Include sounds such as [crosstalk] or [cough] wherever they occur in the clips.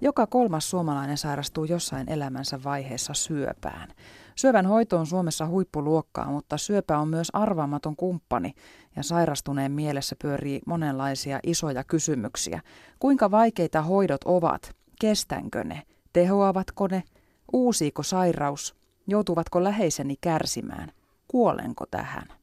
Joka kolmas suomalainen sairastuu jossain elämänsä vaiheessa syöpään. Syövän hoito on Suomessa huippuluokkaa, mutta syöpä on myös arvaamaton kumppani ja sairastuneen mielessä pyörii monenlaisia isoja kysymyksiä. Kuinka vaikeita hoidot ovat? Kestänkö ne? Tehoavatko ne? Uusiiko sairaus? Joutuvatko läheiseni kärsimään? Kuolenko tähän?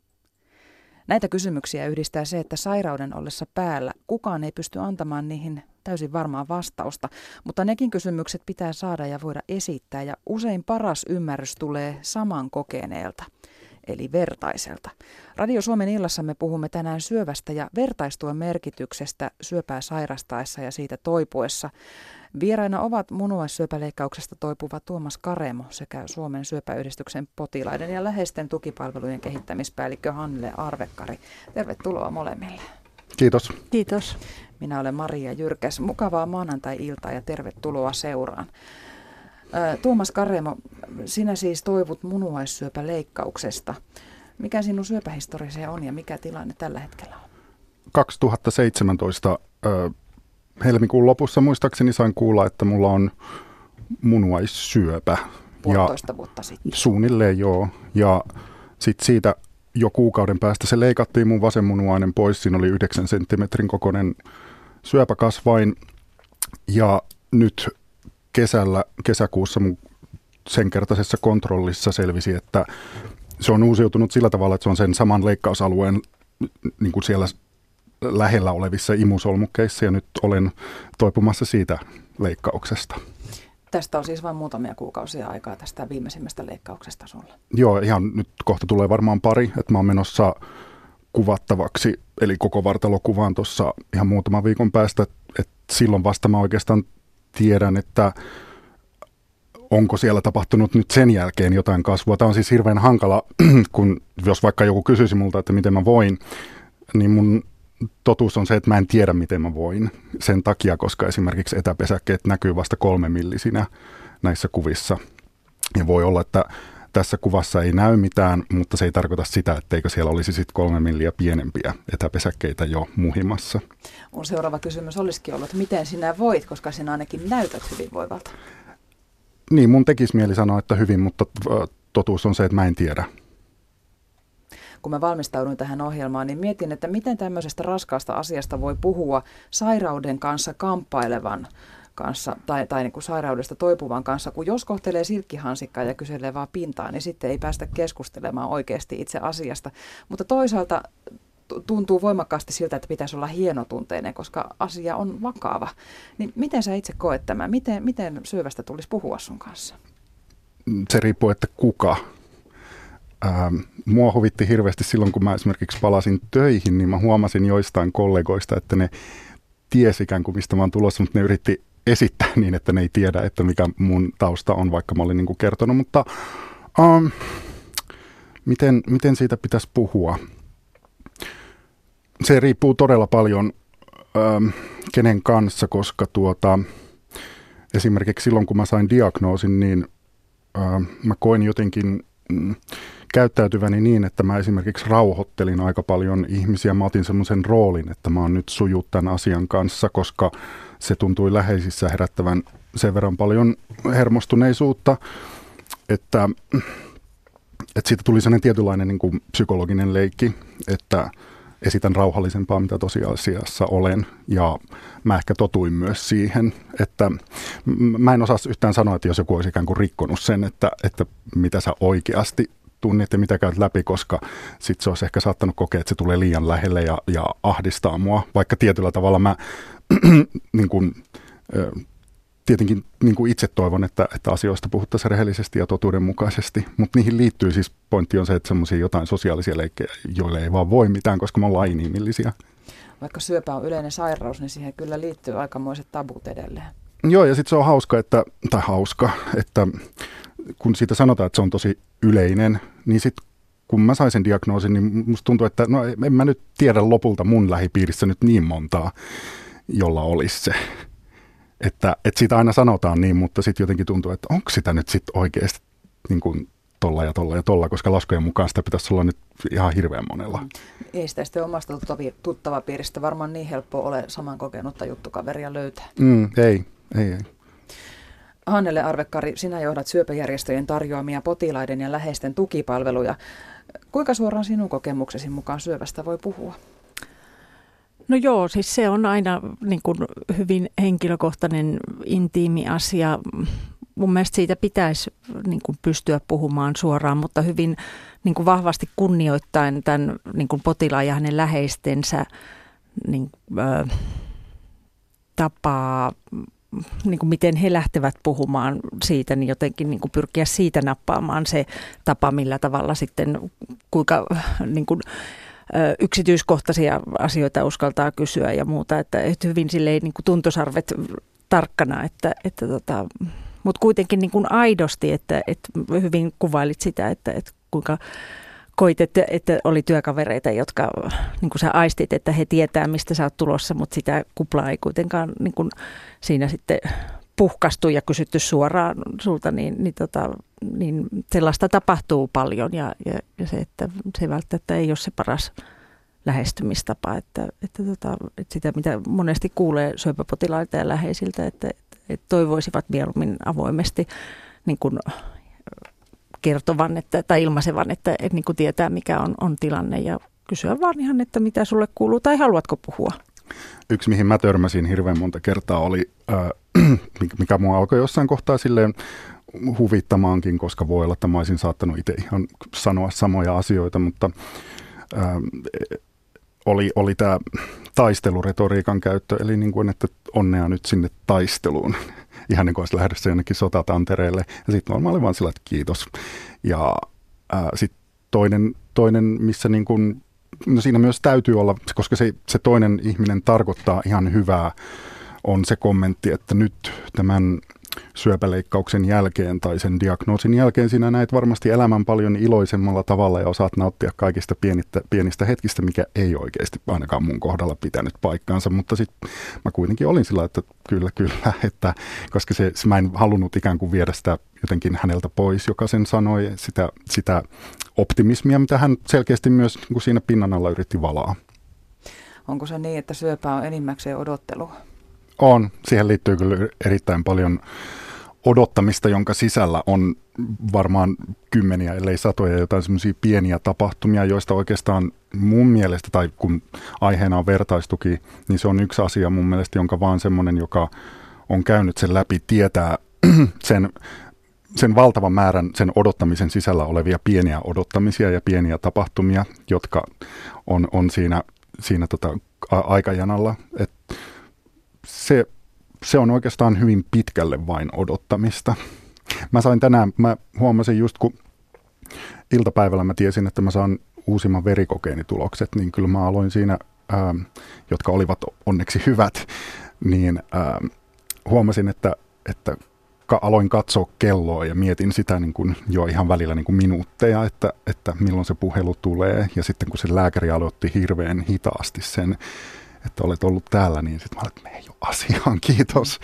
Näitä kysymyksiä yhdistää se, että sairauden ollessa päällä kukaan ei pysty antamaan niihin täysin varmaa vastausta, mutta nekin kysymykset pitää saada ja voida esittää ja usein paras ymmärrys tulee saman kokeneelta eli vertaiselta. Radio Suomen illassa me puhumme tänään syövästä ja vertaistuen merkityksestä syöpää sairastaessa ja siitä toipuessa. Vieraina ovat munuaissyöpäleikkauksesta toipuva Tuomas Karemo sekä Suomen syöpäyhdistyksen potilaiden ja läheisten tukipalvelujen kehittämispäällikkö Hannele Arvekkari. Tervetuloa molemmille. Kiitos. Kiitos. Minä olen Maria Jyrkäs. Mukavaa maanantai-iltaa ja tervetuloa seuraan. Tuomas Karemo, sinä siis toivut munuaissyöpäleikkauksesta. Mikä sinun syöpähistoriasi on ja mikä tilanne tällä hetkellä on? 2017 helmikuun lopussa muistaakseni sain kuulla, että mulla on munuaissyöpä. Puolitoista ja vuotta sitten. Suunnilleen joo. Ja sitten siitä jo kuukauden päästä se leikattiin mun vasen munuainen pois. Siinä oli 9 senttimetrin kokoinen syöpäkasvain. Ja nyt kesällä, kesäkuussa mun sen kertaisessa kontrollissa selvisi, että se on uusiutunut sillä tavalla, että se on sen saman leikkausalueen niin kuin siellä lähellä olevissa imusolmukkeissa ja nyt olen toipumassa siitä leikkauksesta. Tästä on siis vain muutamia kuukausia aikaa tästä viimeisimmästä leikkauksesta sulla. Joo, ihan nyt kohta tulee varmaan pari, että mä oon menossa kuvattavaksi, eli koko vartalokuvaan tuossa ihan muutaman viikon päästä, että silloin vasta mä oikeastaan tiedän, että onko siellä tapahtunut nyt sen jälkeen jotain kasvua. Tämä on siis hirveän hankala, [clears throat] kun jos vaikka joku kysyisi multa, että miten mä voin, niin mun totuus on se, että mä en tiedä, miten mä voin sen takia, koska esimerkiksi etäpesäkkeet näkyy vasta kolme millisinä näissä kuvissa. Ja voi olla, että tässä kuvassa ei näy mitään, mutta se ei tarkoita sitä, etteikö siellä olisi sitten kolme milliä pienempiä etäpesäkkeitä jo muhimassa. Mun seuraava kysymys olisikin ollut, että miten sinä voit, koska sinä ainakin näytät hyvinvoivalta. Niin, mun tekisi mieli sanoa, että hyvin, mutta totuus on se, että mä en tiedä kun mä valmistauduin tähän ohjelmaan, niin mietin, että miten tämmöisestä raskaasta asiasta voi puhua sairauden kanssa kamppailevan kanssa tai, tai niin kuin sairaudesta toipuvan kanssa, kun jos kohtelee silkkihansikkaa ja kyselee vaan pintaa, niin sitten ei päästä keskustelemaan oikeasti itse asiasta. Mutta toisaalta tuntuu voimakkaasti siltä, että pitäisi olla hienotunteinen, koska asia on vakava. Niin miten sä itse koet tämän? Miten, miten syövästä tulisi puhua sun kanssa? Se riippuu, että kuka Ähm, mua huvitti hirveästi silloin, kun mä esimerkiksi palasin töihin, niin mä huomasin joistain kollegoista, että ne tiesi ikään kuin mistä mä oon tulossa, mutta ne yritti esittää niin, että ne ei tiedä, että mikä mun tausta on, vaikka mä olin niin kuin kertonut. Mutta um, miten, miten siitä pitäisi puhua? Se riippuu todella paljon um, kenen kanssa, koska tuota, esimerkiksi silloin, kun mä sain diagnoosin, niin uh, mä koin jotenkin mm, käyttäytyväni niin, että mä esimerkiksi rauhoittelin aika paljon ihmisiä. Mä otin semmoisen roolin, että mä oon nyt sujut tämän asian kanssa, koska se tuntui läheisissä herättävän sen verran paljon hermostuneisuutta, että, että siitä tuli sellainen tietynlainen niin kuin psykologinen leikki, että esitän rauhallisempaa, mitä tosiasiassa olen. Ja mä ehkä totuin myös siihen, että mä en osaa yhtään sanoa, että jos joku olisi ikään kuin rikkonut sen, että, että mitä sä oikeasti tunnit ja mitä käyt läpi, koska sitten se olisi ehkä saattanut kokea, että se tulee liian lähelle ja, ja ahdistaa mua, vaikka tietyllä tavalla mä [clears throat] niin kuin, tietenkin niin kuin itse toivon, että, että asioista puhuttaisiin rehellisesti ja totuudenmukaisesti, mutta niihin liittyy siis, pointti on se, että semmoisia jotain sosiaalisia leikkejä, joille ei vaan voi mitään, koska me ollaan inhimillisiä. Vaikka syöpä on yleinen sairaus, niin siihen kyllä liittyy aikamoiset tabut edelleen. Joo, ja sitten se on hauska, että, tai hauska, että kun siitä sanotaan, että se on tosi yleinen, niin sitten kun mä sain sen diagnoosin, niin musta tuntuu, että no en mä nyt tiedä lopulta mun lähipiirissä nyt niin montaa, jolla olisi se. Että, että siitä aina sanotaan niin, mutta sitten jotenkin tuntuu, että onko sitä nyt sitten oikeasti niin kuin tolla ja tolla ja tolla, koska laskujen mukaan sitä pitäisi olla nyt ihan hirveän monella. Ei sitä sitten omasta tuttava piiristä varmaan niin helppo ole saman kokenutta juttukaveria löytää. Mm, ei, ei, ei. Hannele Arvekkari, sinä johdat syöpäjärjestöjen tarjoamia potilaiden ja läheisten tukipalveluja. Kuinka suoraan sinun kokemuksesi mukaan syövästä voi puhua? No joo, siis se on aina niin kuin hyvin henkilökohtainen, intiimi asia. Mun mielestä siitä pitäisi niin kuin pystyä puhumaan suoraan, mutta hyvin niin kuin vahvasti kunnioittain tämän niin kuin potilaan ja hänen läheistensä niin, ö, tapaa niin kuin miten he lähtevät puhumaan siitä, niin jotenkin niin kuin pyrkiä siitä nappaamaan se tapa, millä tavalla sitten, kuinka niin kuin, yksityiskohtaisia asioita uskaltaa kysyä ja muuta, että, että hyvin silleen niin kuin tuntosarvet tarkkana, että, että tota, mutta kuitenkin niin kuin aidosti, että, että hyvin kuvailit sitä, että, että kuinka koit, että, että oli työkavereita, jotka niin kuin sä aistit, että he tietää, mistä sä oot tulossa, mutta sitä kuplaa ei kuitenkaan niin kuin siinä sitten puhkastu ja kysytty suoraan sulta, niin, niin, tota, niin sellaista tapahtuu paljon ja, ja, ja se, että se välttämättä ei ole se paras lähestymistapa, että, että, tota, että sitä mitä monesti kuulee syöpäpotilailta ja läheisiltä, että, että, että toivoisivat mieluummin avoimesti niin kuin kertovan että, tai ilmaisevan, että, että niin kuin tietää mikä on, on tilanne ja kysyä vaan ihan, että mitä sulle kuuluu tai haluatko puhua. Yksi, mihin mä törmäsin hirveän monta kertaa, oli, äh, [clears throat] mikä mua alkoi jossain kohtaa silleen huvittamaankin, koska voi olla, että mä olisin saattanut itse ihan sanoa samoja asioita, mutta äh, oli, oli tämä taisteluretoriikan käyttö, eli niin kuin, että onnea nyt sinne taisteluun [laughs] ihan niin kuin olisi lähdössä jonnekin sotatantereelle. Ja sitten mä olin vaan sillä, että kiitos. Ja sitten toinen, toinen, missä niin kuin, no siinä myös täytyy olla, koska se, se toinen ihminen tarkoittaa ihan hyvää, on se kommentti, että nyt tämän syöpäleikkauksen jälkeen tai sen diagnoosin jälkeen sinä näet varmasti elämän paljon iloisemmalla tavalla ja osaat nauttia kaikista pienistä, pienistä hetkistä, mikä ei oikeasti ainakaan mun kohdalla pitänyt paikkaansa, mutta sitten mä kuitenkin olin sillä, että kyllä, kyllä, [laughs] että koska se, mä en halunnut ikään kuin viedä sitä jotenkin häneltä pois, joka sen sanoi, sitä, sitä optimismia, mitä hän selkeästi myös niin siinä pinnan alla yritti valaa. Onko se niin, että syöpä on enimmäkseen odottelua? On. Siihen liittyy kyllä erittäin paljon odottamista, jonka sisällä on varmaan kymmeniä, ellei satoja jotain semmoisia pieniä tapahtumia, joista oikeastaan mun mielestä, tai kun aiheena on vertaistuki, niin se on yksi asia mun mielestä, jonka vaan semmoinen, joka on käynyt sen läpi, tietää [clears throat] sen, sen valtavan määrän sen odottamisen sisällä olevia pieniä odottamisia ja pieniä tapahtumia, jotka on, on siinä, siinä tota aikajanalla. että se, se on oikeastaan hyvin pitkälle vain odottamista. Mä sain tänään, mä huomasin just kun iltapäivällä mä tiesin, että mä saan uusimman verikokeeni tulokset, niin kyllä mä aloin siinä, ää, ähm, jotka olivat onneksi hyvät, niin ää, ähm, huomasin, että, että ka- aloin katsoa kelloa ja mietin sitä niin kuin jo ihan välillä niin kuin minuutteja, että, että milloin se puhelu tulee. Ja sitten kun se lääkäri aloitti hirveän hitaasti sen että olet ollut täällä, niin sitten mä olen, että mene jo asiaan, kiitos.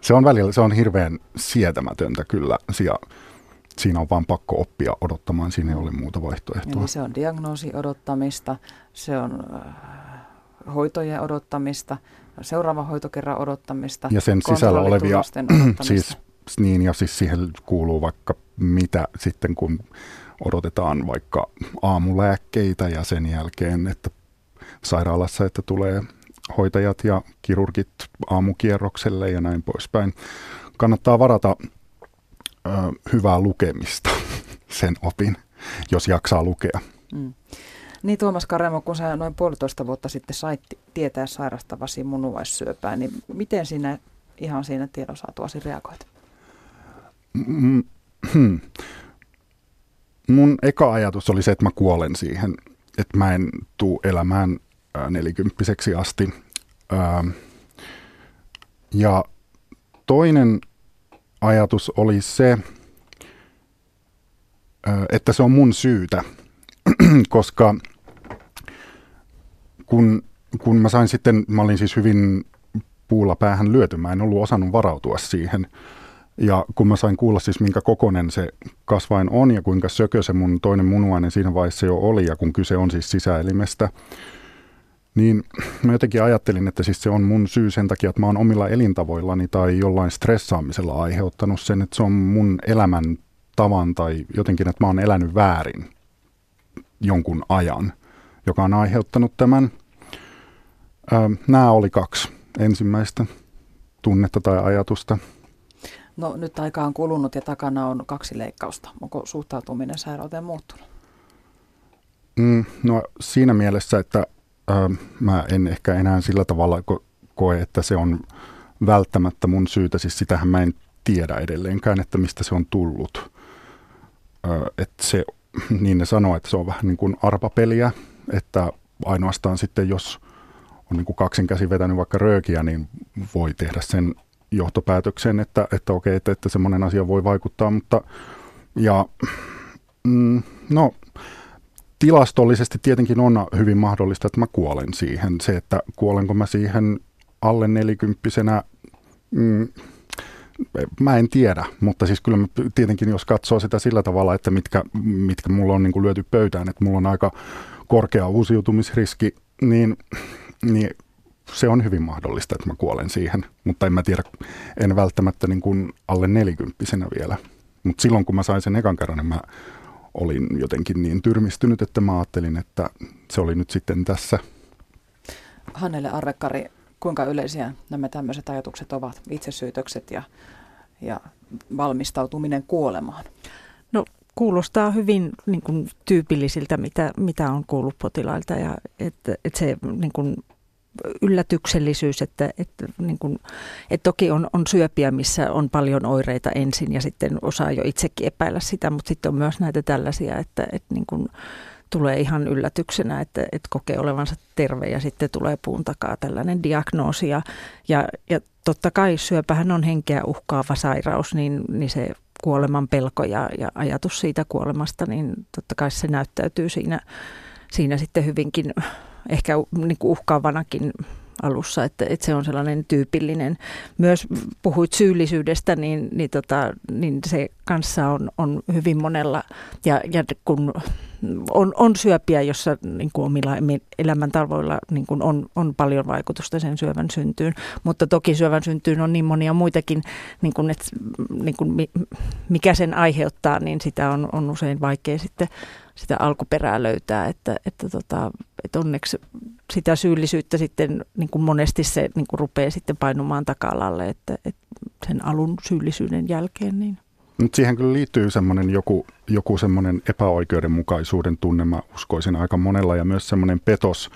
Se on välillä, se on hirveän sietämätöntä kyllä, ja siinä on vaan pakko oppia odottamaan, siinä ei ole muuta vaihtoehtoa. Eli se on diagnoosi odottamista, se on äh, hoitojen odottamista, seuraava hoitokerran odottamista. Ja sen sisällä olevia, [clears throat] siis niin, ja siis siihen kuuluu vaikka mitä sitten, kun odotetaan vaikka aamulääkkeitä ja sen jälkeen, että sairaalassa, että tulee hoitajat ja kirurgit aamukierrokselle ja näin poispäin. Kannattaa varata ö, hyvää lukemista [laughs] sen opin, jos jaksaa lukea. Mm. Niin Tuomas Karemo, kun sä noin puolitoista vuotta sitten sait tietää sairastavasi munuaissyöpää, niin miten sinä ihan siinä tiedon saatuasi reagoit? Mm, hmm. Mun eka ajatus oli se, että mä kuolen siihen, että mä en tuu elämään nelikymppiseksi asti. Ja toinen ajatus oli se, että se on mun syytä, [clears throat] koska kun, kun mä sain sitten, mä olin siis hyvin puulla päähän lyöty, mä en ollut osannut varautua siihen. Ja kun mä sain kuulla siis minkä kokonen se kasvain on ja kuinka sökö se mun toinen munuainen siinä vaiheessa jo oli ja kun kyse on siis sisäelimestä, niin mä jotenkin ajattelin, että siis se on mun syy sen takia, että mä oon omilla elintavoillani tai jollain stressaamisella aiheuttanut sen, että se on mun elämän tavan tai jotenkin, että mä oon elänyt väärin jonkun ajan, joka on aiheuttanut tämän. Nämä oli kaksi ensimmäistä tunnetta tai ajatusta. No nyt aika on kulunut ja takana on kaksi leikkausta. Onko suhtautuminen sairauteen muuttunut? Mm, no siinä mielessä, että ö, mä en ehkä enää sillä tavalla ko- koe, että se on välttämättä mun syytä. Siis sitähän mä en tiedä edelleenkään, että mistä se on tullut. Ö, että se, niin ne sanoo, että se on vähän niin kuin arpapeliä, että ainoastaan sitten jos on niin kuin kaksin käsi vetänyt vaikka röökiä, niin voi tehdä sen johtopäätöksen, että, että okei, että, että semmoinen asia voi vaikuttaa, mutta ja mm, no tilastollisesti tietenkin on hyvin mahdollista, että mä kuolen siihen. Se, että kuolenko mä siihen alle nelikymppisenä, mm, mä en tiedä, mutta siis kyllä mä tietenkin jos katsoo sitä sillä tavalla, että mitkä, mitkä mulla on niin kuin lyöty pöytään, että mulla on aika korkea uusiutumisriski, niin, niin se on hyvin mahdollista, että mä kuolen siihen, mutta en mä tiedä, en välttämättä niin kuin alle nelikymppisenä vielä. Mutta silloin kun mä sain sen ekan kerran, niin mä olin jotenkin niin tyrmistynyt, että mä ajattelin, että se oli nyt sitten tässä. Hannele Arvekkari, kuinka yleisiä nämä tämmöiset ajatukset ovat, itsesyytökset ja, ja valmistautuminen kuolemaan? No kuulostaa hyvin niin kuin, tyypillisiltä, mitä, mitä on kuullut potilailta ja että, että se niin kuin, yllätyksellisyys, että, että, niin kuin, että toki on, on syöpiä, missä on paljon oireita ensin ja sitten osaa jo itsekin epäillä sitä, mutta sitten on myös näitä tällaisia, että, että niin kuin, tulee ihan yllätyksenä, että, että kokee olevansa terve ja sitten tulee puun takaa tällainen diagnoosi. Ja, ja, ja totta kai syöpähän on henkeä uhkaava sairaus, niin, niin se kuoleman pelko ja, ja ajatus siitä kuolemasta, niin totta kai se näyttäytyy siinä, siinä sitten hyvinkin ehkä niin kuin uhkaavanakin alussa, että, että se on sellainen tyypillinen. Myös puhuit syyllisyydestä, niin, niin, tota, niin se kanssa on, on hyvin monella, ja, ja kun on, on syöpiä, jossa niin kuin omilla elämäntavoilla niin kuin on, on paljon vaikutusta sen syövän syntyyn, mutta toki syövän syntyyn on niin monia muitakin, niin kuin, että, niin kuin mikä sen aiheuttaa, niin sitä on, on usein vaikea sitten sitä alkuperää löytää, että, että, tota, että onneksi sitä syyllisyyttä sitten niin kuin monesti se niin kuin rupeaa sitten painumaan taka-alalle, että, että sen alun syyllisyyden jälkeen. Niin. Mutta siihen kyllä liittyy semmoinen joku, joku semmoinen epäoikeudenmukaisuuden tunne, mä uskoisin aika monella, ja myös semmoinen petos,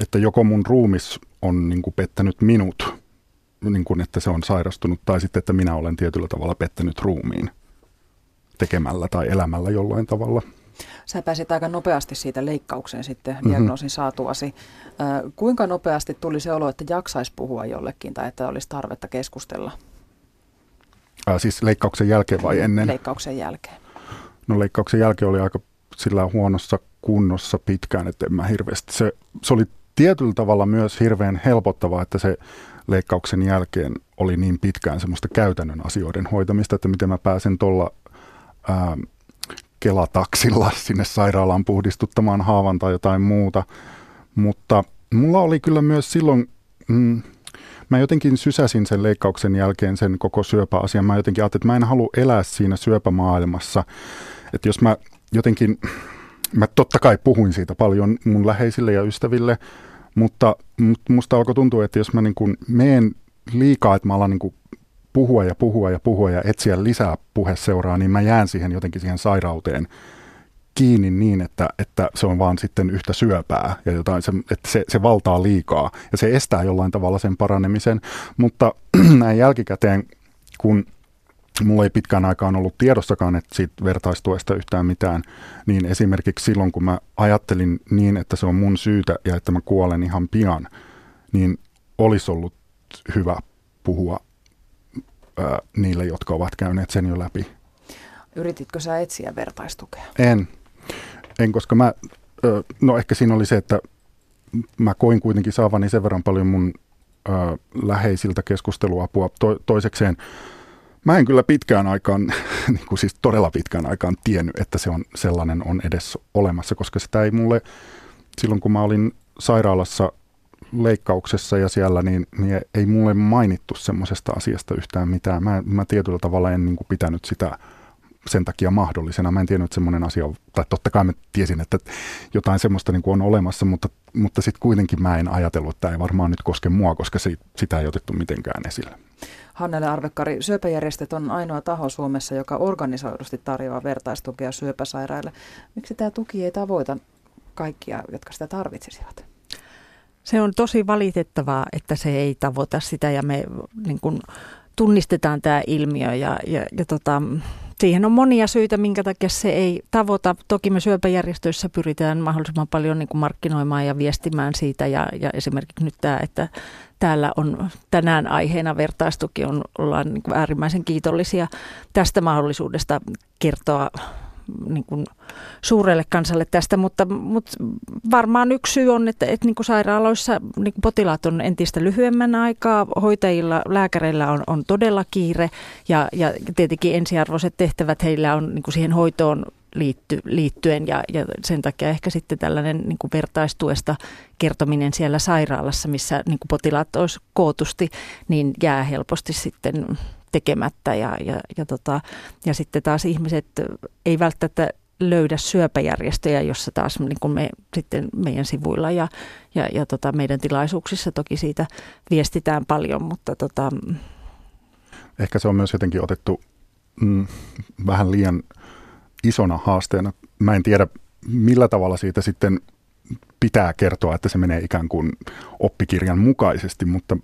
että joko mun ruumis on niin kuin pettänyt minut, niin kuin että se on sairastunut, tai sitten, että minä olen tietyllä tavalla pettänyt ruumiin tekemällä tai elämällä jollain tavalla. Sä pääsit aika nopeasti siitä leikkaukseen sitten mhm. diagnoosin mm-hmm. saatuasi. Äh, kuinka nopeasti tuli se olo, että jaksaisi puhua jollekin tai että olisi tarvetta keskustella? Äh, siis leikkauksen jälkeen vai ennen? Leikkauksen jälkeen. No leikkauksen jälkeen oli aika sillä huonossa kunnossa pitkään, että en mä hirveästi. Se, se oli tietyllä tavalla myös hirveän helpottavaa, että se leikkauksen jälkeen oli niin pitkään semmoista käytännön asioiden hoitamista, että miten mä pääsen tuolla kelataksilla sinne sairaalaan puhdistuttamaan haavan tai jotain muuta. Mutta mulla oli kyllä myös silloin, mm, mä jotenkin sysäsin sen leikkauksen jälkeen sen koko syöpäasian. Mä jotenkin ajattelin, että mä en halua elää siinä syöpämaailmassa. Että jos mä jotenkin, mä totta kai puhuin siitä paljon mun läheisille ja ystäville, mutta musta alkoi tuntua, että jos mä niin kuin meen liikaa, että mä alan niin kuin puhua ja puhua ja puhua ja etsiä lisää puheseuraa, niin mä jään siihen jotenkin siihen sairauteen kiinni niin, että, että se on vaan sitten yhtä syöpää ja jotain, se, että se, se valtaa liikaa ja se estää jollain tavalla sen paranemisen. Mutta [clears throat] näin jälkikäteen, kun mulla ei pitkään aikaan ollut tiedossakaan, että siitä vertaistuesta yhtään mitään, niin esimerkiksi silloin, kun mä ajattelin niin, että se on mun syytä ja että mä kuolen ihan pian, niin olisi ollut hyvä puhua ää, niille, jotka ovat käyneet sen jo läpi. Yrititkö sä etsiä vertaistukea? En. En, koska mä, no ehkä siinä oli se, että mä koin kuitenkin saavani sen verran paljon mun ö, läheisiltä keskusteluapua. To, toisekseen mä en kyllä pitkään aikaan, [laughs] niin kuin siis todella pitkään aikaan tiennyt, että se on sellainen on edes olemassa, koska sitä ei mulle silloin kun mä olin sairaalassa leikkauksessa ja siellä, niin, niin ei mulle mainittu semmoisesta asiasta yhtään mitään. Mä, mä tietyllä tavalla en niin kuin pitänyt sitä sen takia mahdollisena. Mä en tiennyt, että semmoinen asia, tai totta kai mä tiesin, että jotain semmoista niin kuin on olemassa, mutta, mutta sitten kuitenkin mä en ajatellut, että tämä ei varmaan nyt koske mua, koska se, sitä ei otettu mitenkään esille. Hannele Arvekkari, syöpäjärjestöt on ainoa taho Suomessa, joka organisoidusti tarjoaa vertaistukea syöpäsairaille. Miksi tämä tuki ei tavoita kaikkia, jotka sitä tarvitsisivat? Se on tosi valitettavaa, että se ei tavoita sitä ja me niin kuin, tunnistetaan tämä ilmiö ja, ja, ja tota, siihen on monia syitä, minkä takia se ei tavoita. Toki me syöpäjärjestöissä pyritään mahdollisimman paljon niin kuin markkinoimaan ja viestimään siitä ja, ja esimerkiksi nyt tämä, että täällä on tänään aiheena vertaistuki, on, ollaan niin kuin äärimmäisen kiitollisia tästä mahdollisuudesta kertoa niin kuin suurelle kansalle tästä, mutta, mutta varmaan yksi syy on, että, että niin kuin sairaaloissa niin kuin potilaat on entistä lyhyemmän aikaa, hoitajilla, lääkäreillä on, on todella kiire ja, ja tietenkin ensiarvoiset tehtävät heillä on niin kuin siihen hoitoon liitty, liittyen ja, ja sen takia ehkä sitten tällainen niin kuin vertaistuesta kertominen siellä sairaalassa, missä niin kuin potilaat olisi kootusti, niin jää helposti sitten tekemättä ja, ja, ja, tota, ja sitten taas ihmiset ei välttämättä löydä syöpäjärjestöjä, jossa taas niin kuin me sitten meidän sivuilla ja, ja, ja tota, meidän tilaisuuksissa toki siitä viestitään paljon, mutta tota... Ehkä se on myös jotenkin otettu mm, vähän liian isona haasteena. Mä en tiedä, millä tavalla siitä sitten pitää kertoa, että se menee ikään kuin oppikirjan mukaisesti, mutta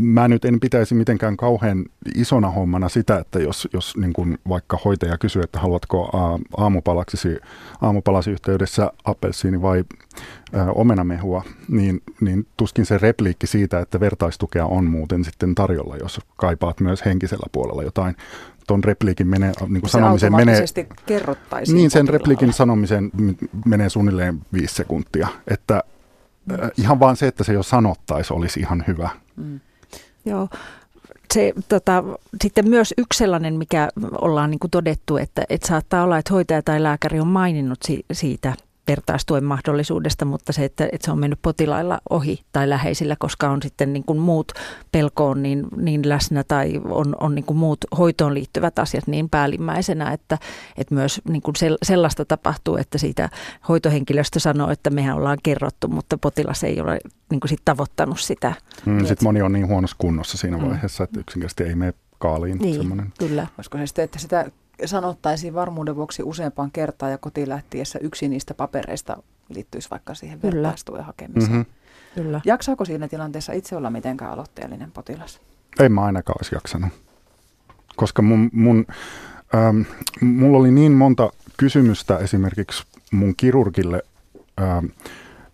mä nyt en pitäisi mitenkään kauhean isona hommana sitä, että jos, jos niin kuin vaikka hoitaja kysyy, että haluatko aamupalaksi, aamupalasi yhteydessä appelsiini vai ä, omenamehua, niin, niin tuskin se repliikki siitä, että vertaistukea on muuten sitten tarjolla, jos kaipaat myös henkisellä puolella jotain tuon repliikin menee, niin kuin sanomisen menee... kerrottaisiin. Niin, sen repliikin sanomisen menee suunnilleen viisi sekuntia. Että ihan vaan se, että se jo sanottaisi, olisi ihan hyvä. Mm. Joo. Se, tota, sitten myös yksi sellainen, mikä ollaan niin kuin todettu, että, että saattaa olla, että hoitaja tai lääkäri on maininnut si- siitä – vertaistuen mahdollisuudesta, mutta se, että, että se on mennyt potilailla ohi tai läheisillä, koska on sitten niin kuin muut pelkoon niin, niin läsnä tai on, on niin kuin muut hoitoon liittyvät asiat niin päällimmäisenä, että, että myös niin kuin sellaista tapahtuu, että siitä hoitohenkilöstö sanoo, että mehän ollaan kerrottu, mutta potilas ei ole niin kuin sit tavoittanut sitä. Mm, sitten moni on niin huonossa kunnossa siinä mm. vaiheessa, että yksinkertaisesti ei mene kaaliin. Niin, semmoinen. kyllä. Olisiko se sitten, että sitä sanottaisiin varmuuden vuoksi useampaan kertaan ja kotiin lähtiessä yksi niistä papereista liittyisi vaikka siihen vertaistuen hakemiseen. Mm-hmm. Kyllä. Jaksaako siinä tilanteessa itse olla mitenkään aloitteellinen potilas? Ei mä ainakaan olisi jaksanut. Koska mun, mun, ähm, mulla oli niin monta kysymystä esimerkiksi mun kirurgille, ähm,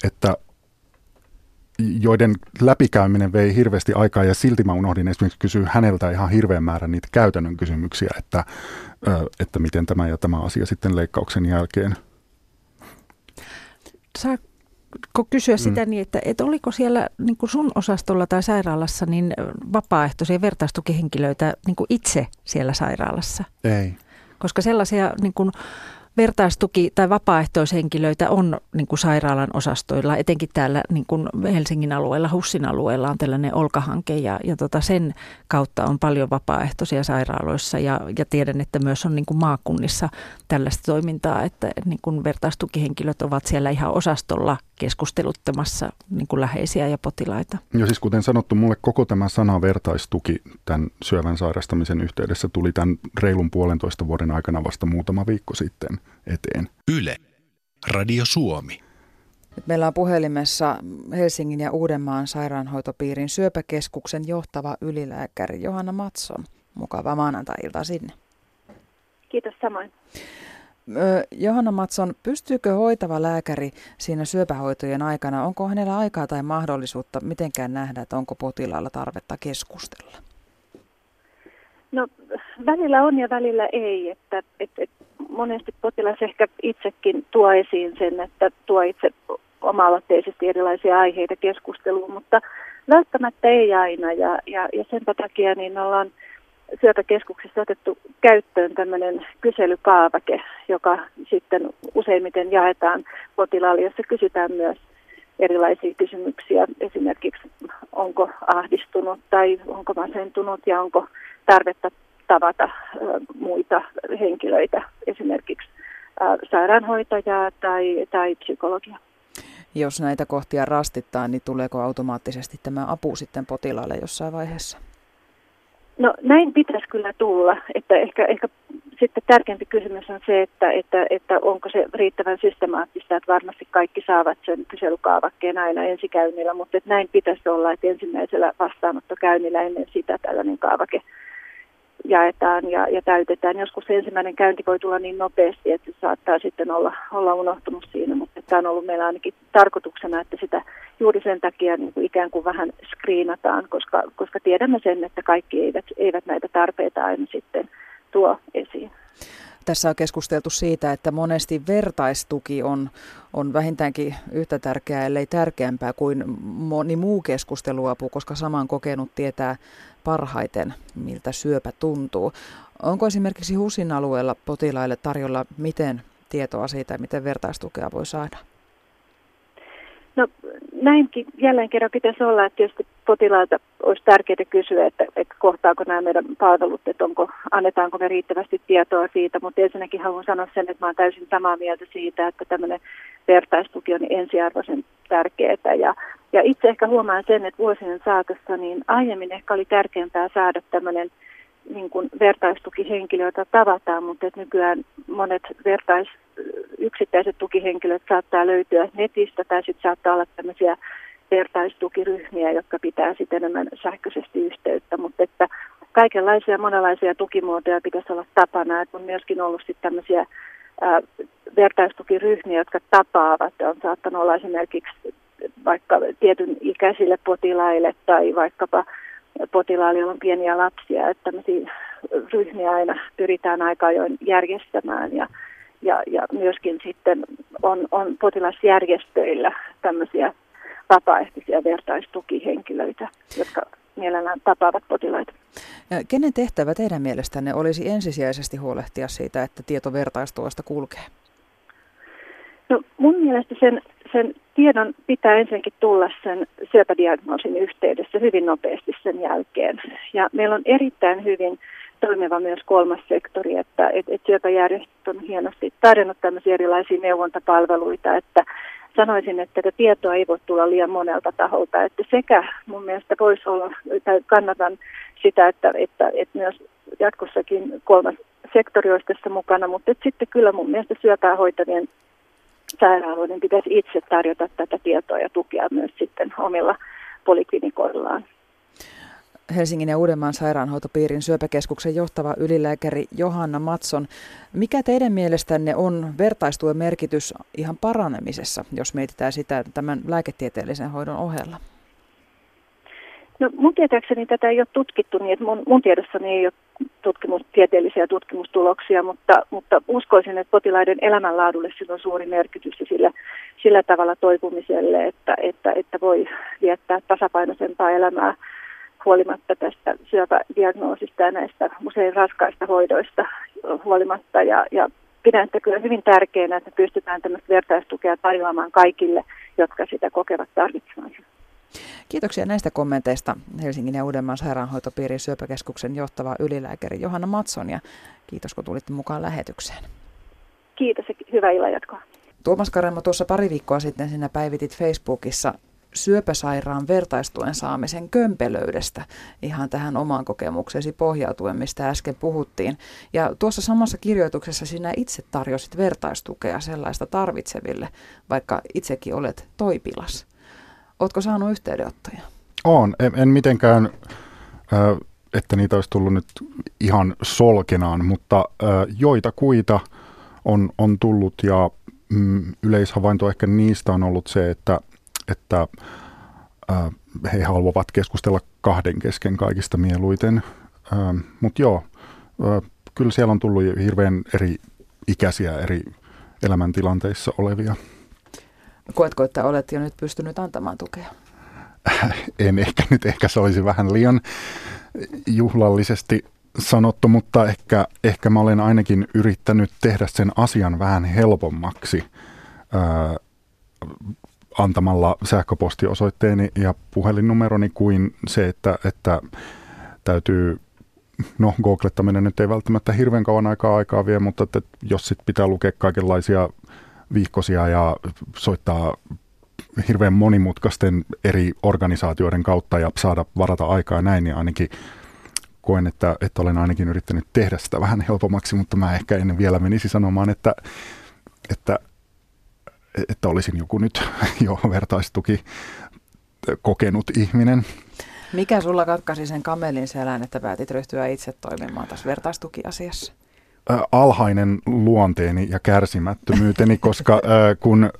että joiden läpikäyminen vei hirveästi aikaa ja silti mä unohdin esimerkiksi kysyä häneltä ihan hirveän määrän niitä käytännön kysymyksiä, että, että miten tämä ja tämä asia sitten leikkauksen jälkeen. Saako kysyä sitä mm. niin, että, että oliko siellä niin kuin sun osastolla tai sairaalassa niin vapaaehtoisia vertaistukihenkilöitä niin kuin itse siellä sairaalassa? Ei. Koska sellaisia niin kuin, vertaistuki- tai vapaaehtoishenkilöitä on niin kuin sairaalan osastoilla, etenkin täällä niin kuin Helsingin alueella, Hussin alueella on tällainen olkahanke ja, ja tota sen kautta on paljon vapaaehtoisia sairaaloissa ja, ja tiedän, että myös on niin kuin maakunnissa tällaista toimintaa, että niin kuin vertaistukihenkilöt ovat siellä ihan osastolla keskusteluttamassa niin kuin läheisiä ja potilaita. Ja siis kuten sanottu, mulle koko tämä sana vertaistuki tämän syövän sairastamisen yhteydessä tuli tämän reilun puolentoista vuoden aikana vasta muutama viikko sitten eteen. Yle. Radio Suomi. Meillä on puhelimessa Helsingin ja Uudenmaan sairaanhoitopiirin syöpäkeskuksen johtava ylilääkäri Johanna Matson. Mukavaa maanantai-iltaa sinne. Kiitos samoin. Johanna Matson, pystyykö hoitava lääkäri siinä syöpähoitojen aikana, onko hänellä aikaa tai mahdollisuutta mitenkään nähdä, että onko potilaalla tarvetta keskustella? No välillä on ja välillä ei, että, että, että monesti potilas ehkä itsekin tuo esiin sen, että tuo itse oma-aloitteisesti erilaisia aiheita keskusteluun, mutta välttämättä ei aina. Ja, ja, ja sen takia niin ollaan syöpäkeskuksessa otettu käyttöön tämmöinen kyselykaavake, joka sitten useimmiten jaetaan potilaalle, jossa kysytään myös erilaisia kysymyksiä, esimerkiksi onko ahdistunut tai onko masentunut ja onko tarvetta tavata muita henkilöitä, esimerkiksi sairaanhoitajaa tai, tai psykologia. Jos näitä kohtia rastittaa, niin tuleeko automaattisesti tämä apu sitten potilaalle jossain vaiheessa? No näin pitäisi kyllä tulla, että ehkä, ehkä sitten tärkeämpi kysymys on se, että, että, että onko se riittävän systemaattista, että varmasti kaikki saavat sen kyselykaavakkeen aina ensikäynnillä, mutta että näin pitäisi olla, että ensimmäisellä vastaanottokäynnillä ennen sitä tällainen kaavake jaetaan ja, ja täytetään. Joskus ensimmäinen käynti voi tulla niin nopeasti, että se saattaa sitten olla, olla unohtunut siinä, mutta tämä on ollut meillä ainakin tarkoituksena, että sitä juuri sen takia niin kuin ikään kuin vähän screenataan, koska, koska tiedämme sen, että kaikki eivät, eivät näitä tarpeita aina sitten tuo esiin. Tässä on keskusteltu siitä, että monesti vertaistuki on, on vähintäänkin yhtä tärkeää, ellei tärkeämpää kuin moni muu keskusteluapu, koska saman kokenut tietää parhaiten, miltä syöpä tuntuu. Onko esimerkiksi HUSin alueella potilaille tarjolla miten tietoa siitä, miten vertaistukea voi saada? No näinkin jälleen kerran pitäisi olla, että tietysti potilailta olisi tärkeää kysyä, että, että kohtaako nämä meidän palvelut, että onko, annetaanko me riittävästi tietoa siitä, mutta ensinnäkin haluan sanoa sen, että olen täysin samaa mieltä siitä, että tämmöinen vertaistuki on ensiarvoisen tärkeää ja, ja itse ehkä huomaan sen, että vuosien saatossa niin aiemmin ehkä oli tärkeämpää saada tämmöinen niin kuin vertaistukihenkilö, jota tavataan, mutta että nykyään monet vertais, yksittäiset tukihenkilöt saattaa löytyä netistä tai sitten saattaa olla tämmöisiä vertaistukiryhmiä, jotka pitää sitten enemmän sähköisesti yhteyttä, mutta että kaikenlaisia monenlaisia tukimuotoja pitäisi olla tapana, että on myöskin ollut sitten tämmöisiä ää, vertaistukiryhmiä, jotka tapaavat, on saattanut olla esimerkiksi vaikka tietyn ikäisille potilaille tai vaikkapa potilaille, joilla on pieniä lapsia, että tämmöisiä ryhmiä aina pyritään aika ajoin järjestämään. Ja, ja, ja myöskin sitten on, on potilasjärjestöillä tämmöisiä vapaaehtoisia vertaistukihenkilöitä, jotka mielellään tapaavat potilaita. Ja kenen tehtävä teidän mielestänne olisi ensisijaisesti huolehtia siitä, että tieto vertaistuosta kulkee? No mun mielestä sen, sen tiedon pitää ensinnäkin tulla sen syöpädiagnoosin yhteydessä hyvin nopeasti sen jälkeen. Ja meillä on erittäin hyvin toimiva myös kolmas sektori, että et, et syöpäjärjestöt on hienosti tarjonnut tämmöisiä erilaisia neuvontapalveluita, että sanoisin, että tätä tietoa ei voi tulla liian monelta taholta, että sekä mun mielestä voisi olla, tai kannatan sitä, että, että, että myös jatkossakin kolmas sektori olisi tässä mukana, mutta sitten kyllä mun mielestä syöpää hoitavien sairaaloiden pitäisi itse tarjota tätä tietoa ja tukea myös sitten omilla poliklinikoillaan. Helsingin ja Uudenmaan sairaanhoitopiirin syöpäkeskuksen johtava ylilääkäri Johanna Matson. Mikä teidän mielestänne on vertaistuen merkitys ihan paranemisessa, jos mietitään sitä tämän lääketieteellisen hoidon ohella? No mun tietääkseni tätä ei ole tutkittu niin, että mun, mun tiedossani ei ole tutkimus, tieteellisiä tutkimustuloksia, mutta, mutta uskoisin, että potilaiden elämänlaadulle sillä on suuri merkitys ja sillä, sillä tavalla toipumiselle, että, että, että voi viettää tasapainoisempaa elämää huolimatta tästä syöpädiagnoosista ja näistä usein raskaista hoidoista huolimatta. Ja, ja pidän sitä kyllä hyvin tärkeänä, että pystytään tämmöistä vertaistukea tarjoamaan kaikille, jotka sitä kokevat tarvitsevansa. Kiitoksia näistä kommenteista Helsingin ja Uudenmaan sairaanhoitopiirin syöpäkeskuksen johtava ylilääkäri Johanna Matson ja kiitos kun tulitte mukaan lähetykseen. Kiitos ja hyvää illanjatkoa. Tuomas Karemo, tuossa pari viikkoa sitten sinä päivitit Facebookissa syöpäsairaan vertaistuen saamisen kömpelöydestä ihan tähän omaan kokemuksesi pohjautuen, mistä äsken puhuttiin. Ja tuossa samassa kirjoituksessa sinä itse tarjosit vertaistukea sellaista tarvitseville, vaikka itsekin olet toipilas. Oletko saanut yhteydenottoja? On, en, en mitenkään, että niitä olisi tullut nyt ihan solkenaan, mutta joita kuita on, on tullut ja mm, yleishavainto ehkä niistä on ollut se, että, että he haluavat keskustella kahden kesken kaikista mieluiten. Mutta joo, kyllä siellä on tullut hirveän eri ikäisiä eri elämäntilanteissa olevia. Koetko, että olet jo nyt pystynyt antamaan tukea? [laughs] En ehkä nyt, ehkä se olisi vähän liian juhlallisesti sanottu, mutta ehkä, ehkä mä olen ainakin yrittänyt tehdä sen asian vähän helpommaksi ää, antamalla sähköpostiosoitteeni ja puhelinnumeroni kuin se, että, että täytyy no googlettaminen nyt ei välttämättä hirveän kauan aikaa aikaa vie, mutta että jos sit pitää lukea kaikenlaisia viikkosia ja soittaa hirveän monimutkaisten eri organisaatioiden kautta ja saada varata aikaa näin, niin ainakin koen, että, että olen ainakin yrittänyt tehdä sitä vähän helpommaksi, mutta mä ehkä ennen vielä menisi sanomaan, että, että, että olisin joku nyt [laughs] jo vertaistuki kokenut ihminen. Mikä sulla katkaisi sen kamelin selän, että päätit ryhtyä itse toimimaan tässä vertaistukiasiassa? alhainen luonteeni ja kärsimättömyyteni, [laughs] koska äh, kun äh,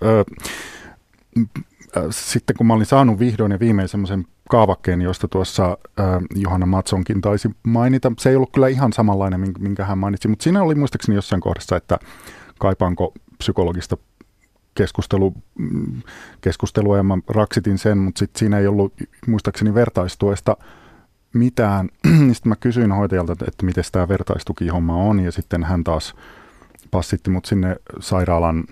sitten kun mä olin saanut vihdoin ja viimein semmoisen kaavakkeen, josta tuossa äh, Johanna Matsonkin taisi mainita, se ei ollut kyllä ihan samanlainen, minkä hän mainitsi, mutta siinä oli muistaakseni jossain kohdassa, että kaipaanko psykologista keskustelu, keskustelua ja mä raksitin sen, mutta sitten siinä ei ollut muistaakseni vertaistuesta mitään. [clears throat] sitten mä kysyin hoitajalta, että miten tämä vertaistukihomma on ja sitten hän taas passitti mut sinne sairaalan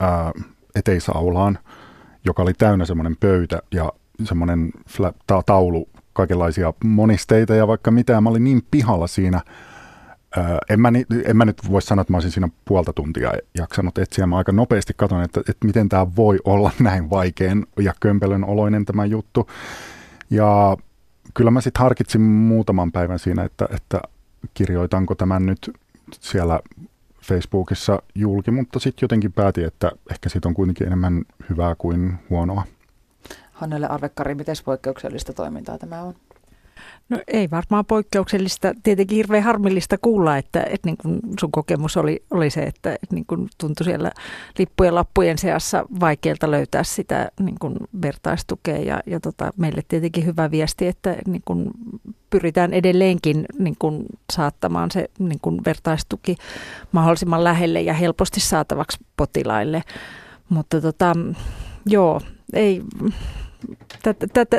ää, eteisaulaan, joka oli täynnä semmoinen pöytä ja semmoinen ta- taulu, kaikenlaisia monisteita ja vaikka mitä. Mä olin niin pihalla siinä, en, mä, en mä nyt voi sanoa, että mä olisin siinä puolta tuntia jaksanut etsiä. Mä aika nopeasti katson, että, että miten tämä voi olla [laughs] näin vaikean ja kömpelön oloinen tämä juttu. Ja kyllä mä sitten harkitsin muutaman päivän siinä, että, että kirjoitanko tämän nyt siellä Facebookissa julki, mutta sitten jotenkin päätin, että ehkä siitä on kuitenkin enemmän hyvää kuin huonoa. Hannele Arvekkari, miten poikkeuksellista toimintaa tämä on? No ei varmaan poikkeuksellista, tietenkin hirveän harmillista kuulla, että, että niin kuin sun kokemus oli, oli se, että, että niin kuin tuntui siellä lippujen lappujen seassa vaikealta löytää sitä niin kuin vertaistukea. Ja, ja tota, meille tietenkin hyvä viesti, että niin kuin pyritään edelleenkin niin kuin saattamaan se niin kuin vertaistuki mahdollisimman lähelle ja helposti saatavaksi potilaille, mutta tota, joo, ei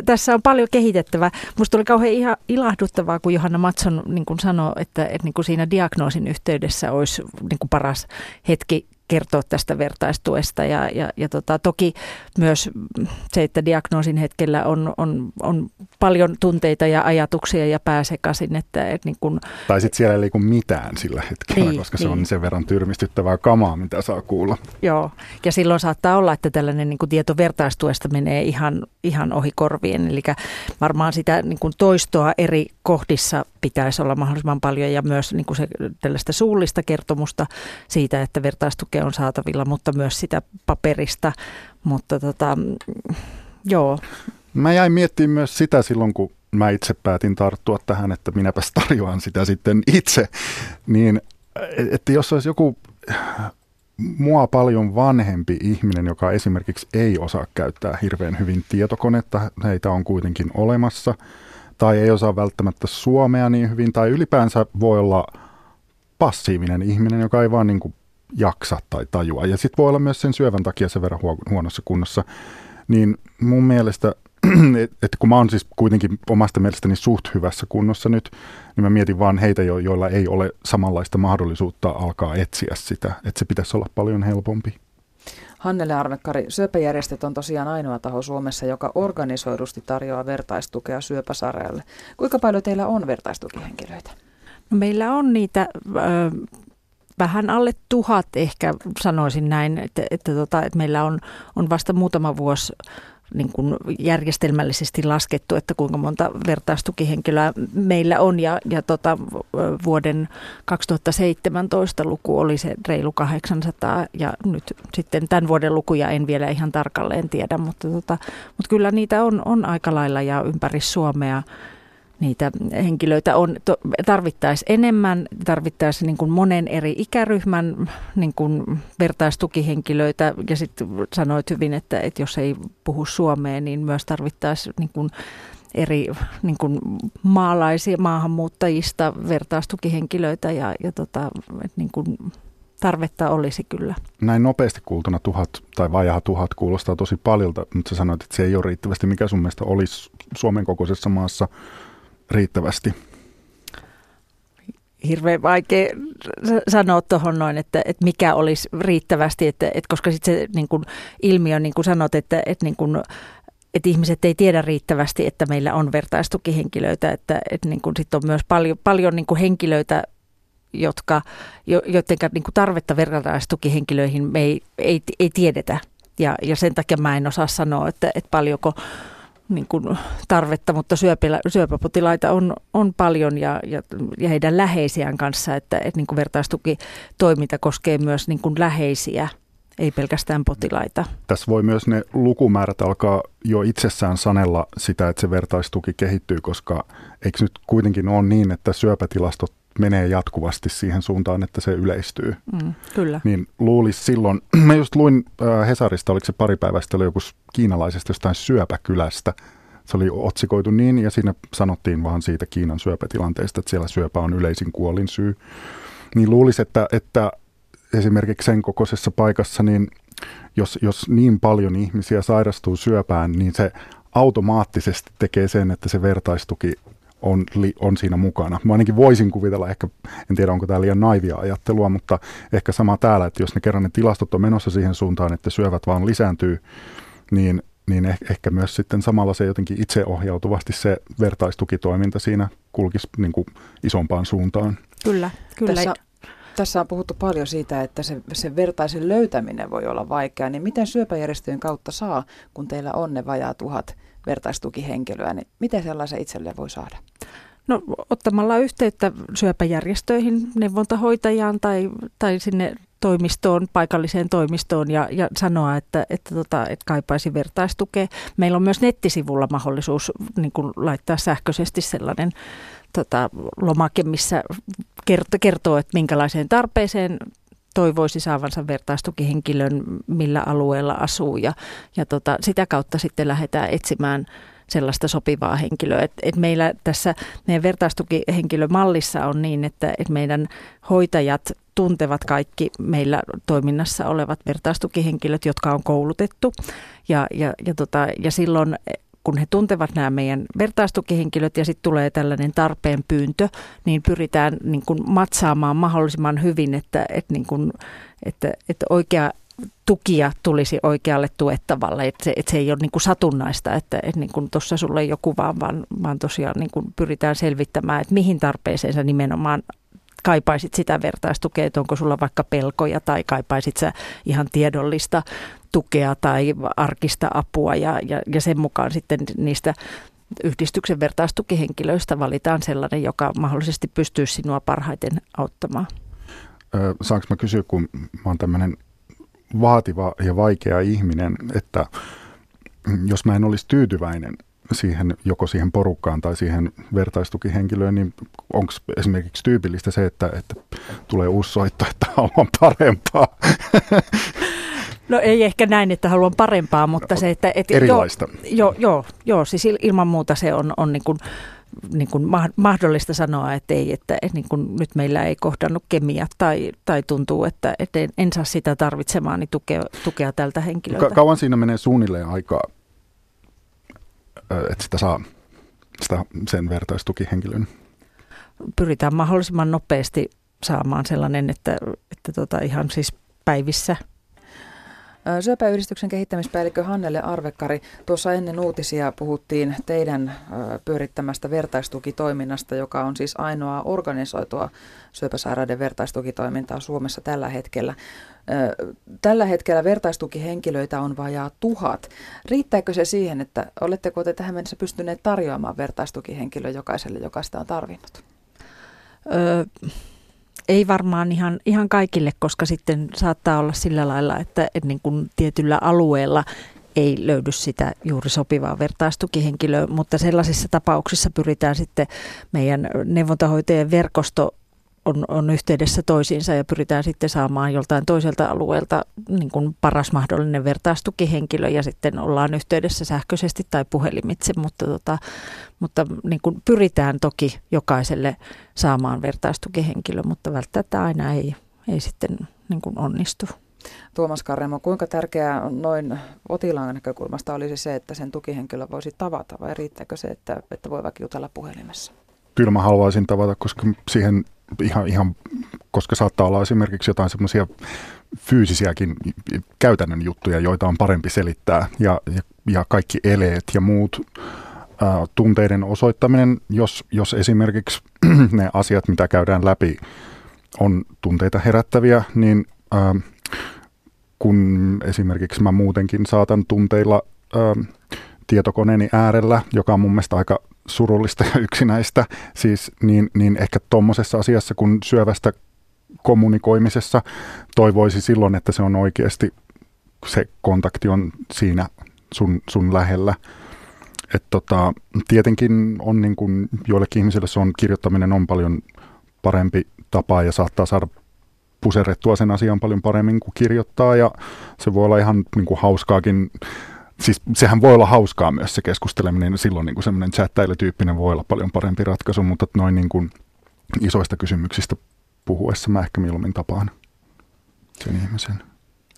tässä on paljon kehitettävää. Minusta oli kauhean ihan ilahduttavaa, kun Johanna Matson niin sanoi, että, että niin kuin siinä diagnoosin yhteydessä olisi niin kuin paras hetki kertoa tästä vertaistuesta ja, ja, ja tota, toki myös se, että diagnoosin hetkellä on, on, on paljon tunteita ja ajatuksia ja pääsekaisin. Että, että niin kun... Tai sitten siellä ei liiku mitään sillä hetkellä, niin, koska niin. se on niin. sen verran tyrmistyttävää kamaa, mitä saa kuulla. Joo, ja silloin saattaa olla, että tällainen niin tieto vertaistuesta menee ihan, ihan ohi korvien. Eli varmaan sitä niin toistoa eri kohdissa pitäisi olla mahdollisimman paljon ja myös niin kuin se, tällaista suullista kertomusta siitä, että vertaistukea on saatavilla, mutta myös sitä paperista. Mutta tota, joo. Mä jäin miettimään myös sitä silloin, kun mä itse päätin tarttua tähän, että minäpäs tarjoan sitä sitten itse, niin että jos olisi joku mua paljon vanhempi ihminen, joka esimerkiksi ei osaa käyttää hirveän hyvin tietokonetta, heitä on kuitenkin olemassa – tai ei osaa välttämättä suomea niin hyvin, tai ylipäänsä voi olla passiivinen ihminen, joka ei vaan niin kuin jaksa tai tajua. Ja sitten voi olla myös sen syövän takia sen verran huonossa kunnossa. Niin mun mielestä, [clears throat] että kun mä oon siis kuitenkin omasta mielestäni suht hyvässä kunnossa nyt, niin mä mietin vaan heitä, joilla ei ole samanlaista mahdollisuutta alkaa etsiä sitä. Että se pitäisi olla paljon helpompi. Hannele Arvekkari, syöpäjärjestöt on tosiaan ainoa taho Suomessa, joka organisoidusti tarjoaa vertaistukea syöpäsarealle. Kuinka paljon teillä on vertaistukihenkilöitä? No meillä on niitä ö, vähän alle tuhat ehkä sanoisin näin, että, että, tota, että meillä on, on vasta muutama vuosi niin kuin järjestelmällisesti laskettu, että kuinka monta vertaistukihenkilöä meillä on. Ja, ja tota, vuoden 2017 luku oli se reilu 800 ja nyt sitten tämän vuoden lukuja en vielä ihan tarkalleen tiedä, mutta, tota, mutta kyllä niitä on, on aika lailla ja ympäri Suomea niitä henkilöitä on, tarvittaisiin enemmän, tarvittaisiin niin kuin monen eri ikäryhmän niin kuin vertaistukihenkilöitä ja sitten sanoit hyvin, että, että jos ei puhu suomea, niin myös tarvittaisiin niin kuin eri niin kuin maalaisia maahanmuuttajista vertaistukihenkilöitä ja, ja tota, että niin kuin tarvetta olisi kyllä. Näin nopeasti kuultuna tuhat tai vajaa tuhat kuulostaa tosi paljolta, mutta sä sanoit, että se ei ole riittävästi. Mikä sun mielestä olisi Suomen kokoisessa maassa riittävästi? hirveän vaikea sanoa tuohon noin, että, että mikä olisi riittävästi, että, että koska sitten se niin kuin ilmiö, niin kuin sanot, että, että niin kuin että ihmiset ei tiedä riittävästi, että meillä on vertaistukihenkilöitä, että, että niin kuin sit on myös paljon, paljon niin kuin henkilöitä, jotka, jo, joiden niin kuin tarvetta vertaistukihenkilöihin me ei, ei, ei tiedetä. Ja, ja sen takia mä en osaa sanoa, että, että paljonko niin kuin tarvetta, mutta syöpillä, syöpäpotilaita on, on paljon ja, ja, ja heidän läheisiään kanssa, että, että niin kuin vertaistukitoiminta koskee myös niin kuin läheisiä, ei pelkästään potilaita. Tässä voi myös ne lukumäärät alkaa jo itsessään sanella sitä, että se vertaistuki kehittyy, koska eikö nyt kuitenkin ole niin, että syöpätilastot menee jatkuvasti siihen suuntaan, että se yleistyy. Mm, kyllä. Niin luulisi silloin, [clears throat] mä just luin äh, Hesarista, oliko se pari päivästä, oli joku kiinalaisesta jostain syöpäkylästä. Se oli otsikoitu niin, ja siinä sanottiin vaan siitä Kiinan syöpätilanteesta, että siellä syöpä on yleisin kuolin syy. Niin luulisi, että, että esimerkiksi sen kokoisessa paikassa, niin jos, jos niin paljon ihmisiä sairastuu syöpään, niin se automaattisesti tekee sen, että se vertaistuki on, on siinä mukana. Mä ainakin voisin kuvitella, ehkä, en tiedä onko tämä liian naivia ajattelua, mutta ehkä sama täällä, että jos ne kerran ne tilastot on menossa siihen suuntaan, että syövät vaan lisääntyy, niin, niin eh, ehkä myös sitten samalla se jotenkin itseohjautuvasti se vertaistukitoiminta siinä kulkisi niin kuin isompaan suuntaan. Kyllä, kyllä. Tässä, tässä on puhuttu paljon siitä, että se, se vertaisen löytäminen voi olla vaikeaa, niin miten syöpäjärjestöjen kautta saa, kun teillä on ne vajaa tuhat vertaistukihenkilöä, niin miten sellaisen itselleen voi saada? No ottamalla yhteyttä syöpäjärjestöihin, neuvontahoitajaan tai, tai sinne toimistoon, paikalliseen toimistoon ja, ja sanoa, että, että, tota, että kaipaisi vertaistukea. Meillä on myös nettisivulla mahdollisuus niin kuin laittaa sähköisesti sellainen tota, lomake, missä kertoo, kertoo, että minkälaiseen tarpeeseen toivoisi saavansa vertaistukihenkilön, millä alueella asuu ja, ja tota, sitä kautta sitten lähdetään etsimään sellaista sopivaa henkilöä. Et, et meillä tässä meidän vertaistukihenkilömallissa on niin, että et meidän hoitajat tuntevat kaikki meillä toiminnassa olevat vertaistukihenkilöt, jotka on koulutettu. Ja, ja, ja, tota, ja silloin kun he tuntevat nämä meidän vertaistukihenkilöt ja sitten tulee tällainen tarpeen pyyntö, niin pyritään niin kuin matsaamaan mahdollisimman hyvin, että, että, niin kuin, että, että oikea tukia tulisi oikealle tuettavalle, että se, että se ei ole niin kuin satunnaista, että, että niin kuin tuossa sulle ei ole kuvaa, vaan, vaan tosiaan niin kuin pyritään selvittämään, että mihin tarpeeseen sä nimenomaan kaipaisit sitä vertaistukea, että onko sulla vaikka pelkoja tai kaipaisit sä ihan tiedollista tukea tai arkista apua ja, ja, ja sen mukaan sitten niistä yhdistyksen vertaistukihenkilöistä valitaan sellainen, joka mahdollisesti pystyy sinua parhaiten auttamaan. saanko mä kysyä, kun mä oon tämmöinen vaativa ja vaikea ihminen, että jos mä en olisi tyytyväinen siihen, joko siihen porukkaan tai siihen vertaistukihenkilöön, niin onko esimerkiksi tyypillistä se, että, että tulee uusi soitto, että haluan parempaa? No ei ehkä näin, että haluan parempaa, mutta se, että... että Erilaista. Joo, joo, joo, siis ilman muuta se on, on niin kuin, niin kuin mahdollista sanoa, että ei, että, niin kuin nyt meillä ei kohdannut kemia tai, tai tuntuu, että, että en, en saa sitä tarvitsemaani tukea, tukea tältä henkilöltä. Ka- kauan siinä menee suunnilleen aikaa, että sitä saa sitä sen vertaistukihenkilön? Pyritään mahdollisimman nopeasti saamaan sellainen, että, että tota ihan siis päivissä – Syöpäyhdistyksen kehittämispäällikkö Hannele Arvekkari, tuossa ennen uutisia puhuttiin teidän pyörittämästä vertaistukitoiminnasta, joka on siis ainoa organisoitua syöpäsairaiden vertaistukitoimintaa Suomessa tällä hetkellä. Tällä hetkellä vertaistukihenkilöitä on vajaa tuhat. Riittääkö se siihen, että oletteko te tähän mennessä pystyneet tarjoamaan vertaistukihenkilö jokaiselle, joka sitä on tarvinnut? Öö, ei varmaan ihan, ihan kaikille, koska sitten saattaa olla sillä lailla, että, niin kuin tietyllä alueella ei löydy sitä juuri sopivaa vertaistukihenkilöä, mutta sellaisissa tapauksissa pyritään sitten meidän neuvontahoitajien verkosto on, on yhteydessä toisiinsa ja pyritään sitten saamaan joltain toiselta alueelta niin kuin paras mahdollinen vertaistukihenkilö ja sitten ollaan yhteydessä sähköisesti tai puhelimitse, mutta, tota, mutta niin kuin pyritään toki jokaiselle saamaan vertaistukihenkilö, mutta välttämättä aina ei, ei sitten niin kuin onnistu. Tuomas Karremo, kuinka tärkeää noin potilaan näkökulmasta olisi se, että sen tukihenkilö voisi tavata vai riittääkö se, että, että voi vaikka jutella puhelimessa? Kyllä mä haluaisin tavata, koska siihen ihan, ihan, koska saattaa olla esimerkiksi jotain semmoisia fyysisiäkin käytännön juttuja, joita on parempi selittää. Ja, ja, ja kaikki eleet ja muut tunteiden osoittaminen, jos, jos esimerkiksi [clears throat] ne asiat, mitä käydään läpi, on tunteita herättäviä, niin kun esimerkiksi mä muutenkin saatan tunteilla ää, tietokoneeni äärellä, joka on mun mielestä aika surullista ja yksinäistä, siis niin, niin ehkä tuommoisessa asiassa, kun syövästä kommunikoimisessa toivoisi silloin, että se on oikeasti, se kontakti on siinä sun, sun lähellä. Et tota, tietenkin on niin kuin, joillekin ihmisille se on, kirjoittaminen on paljon parempi tapa ja saattaa saada puserrettua sen asian paljon paremmin kuin kirjoittaa ja se voi olla ihan niin kuin hauskaakin siis sehän voi olla hauskaa myös se keskusteleminen, silloin niin kuin semmoinen chattailu-tyyppinen voi olla paljon parempi ratkaisu, mutta noin niin kuin isoista kysymyksistä puhuessa mä ehkä mieluummin tapaan sen ihmisen.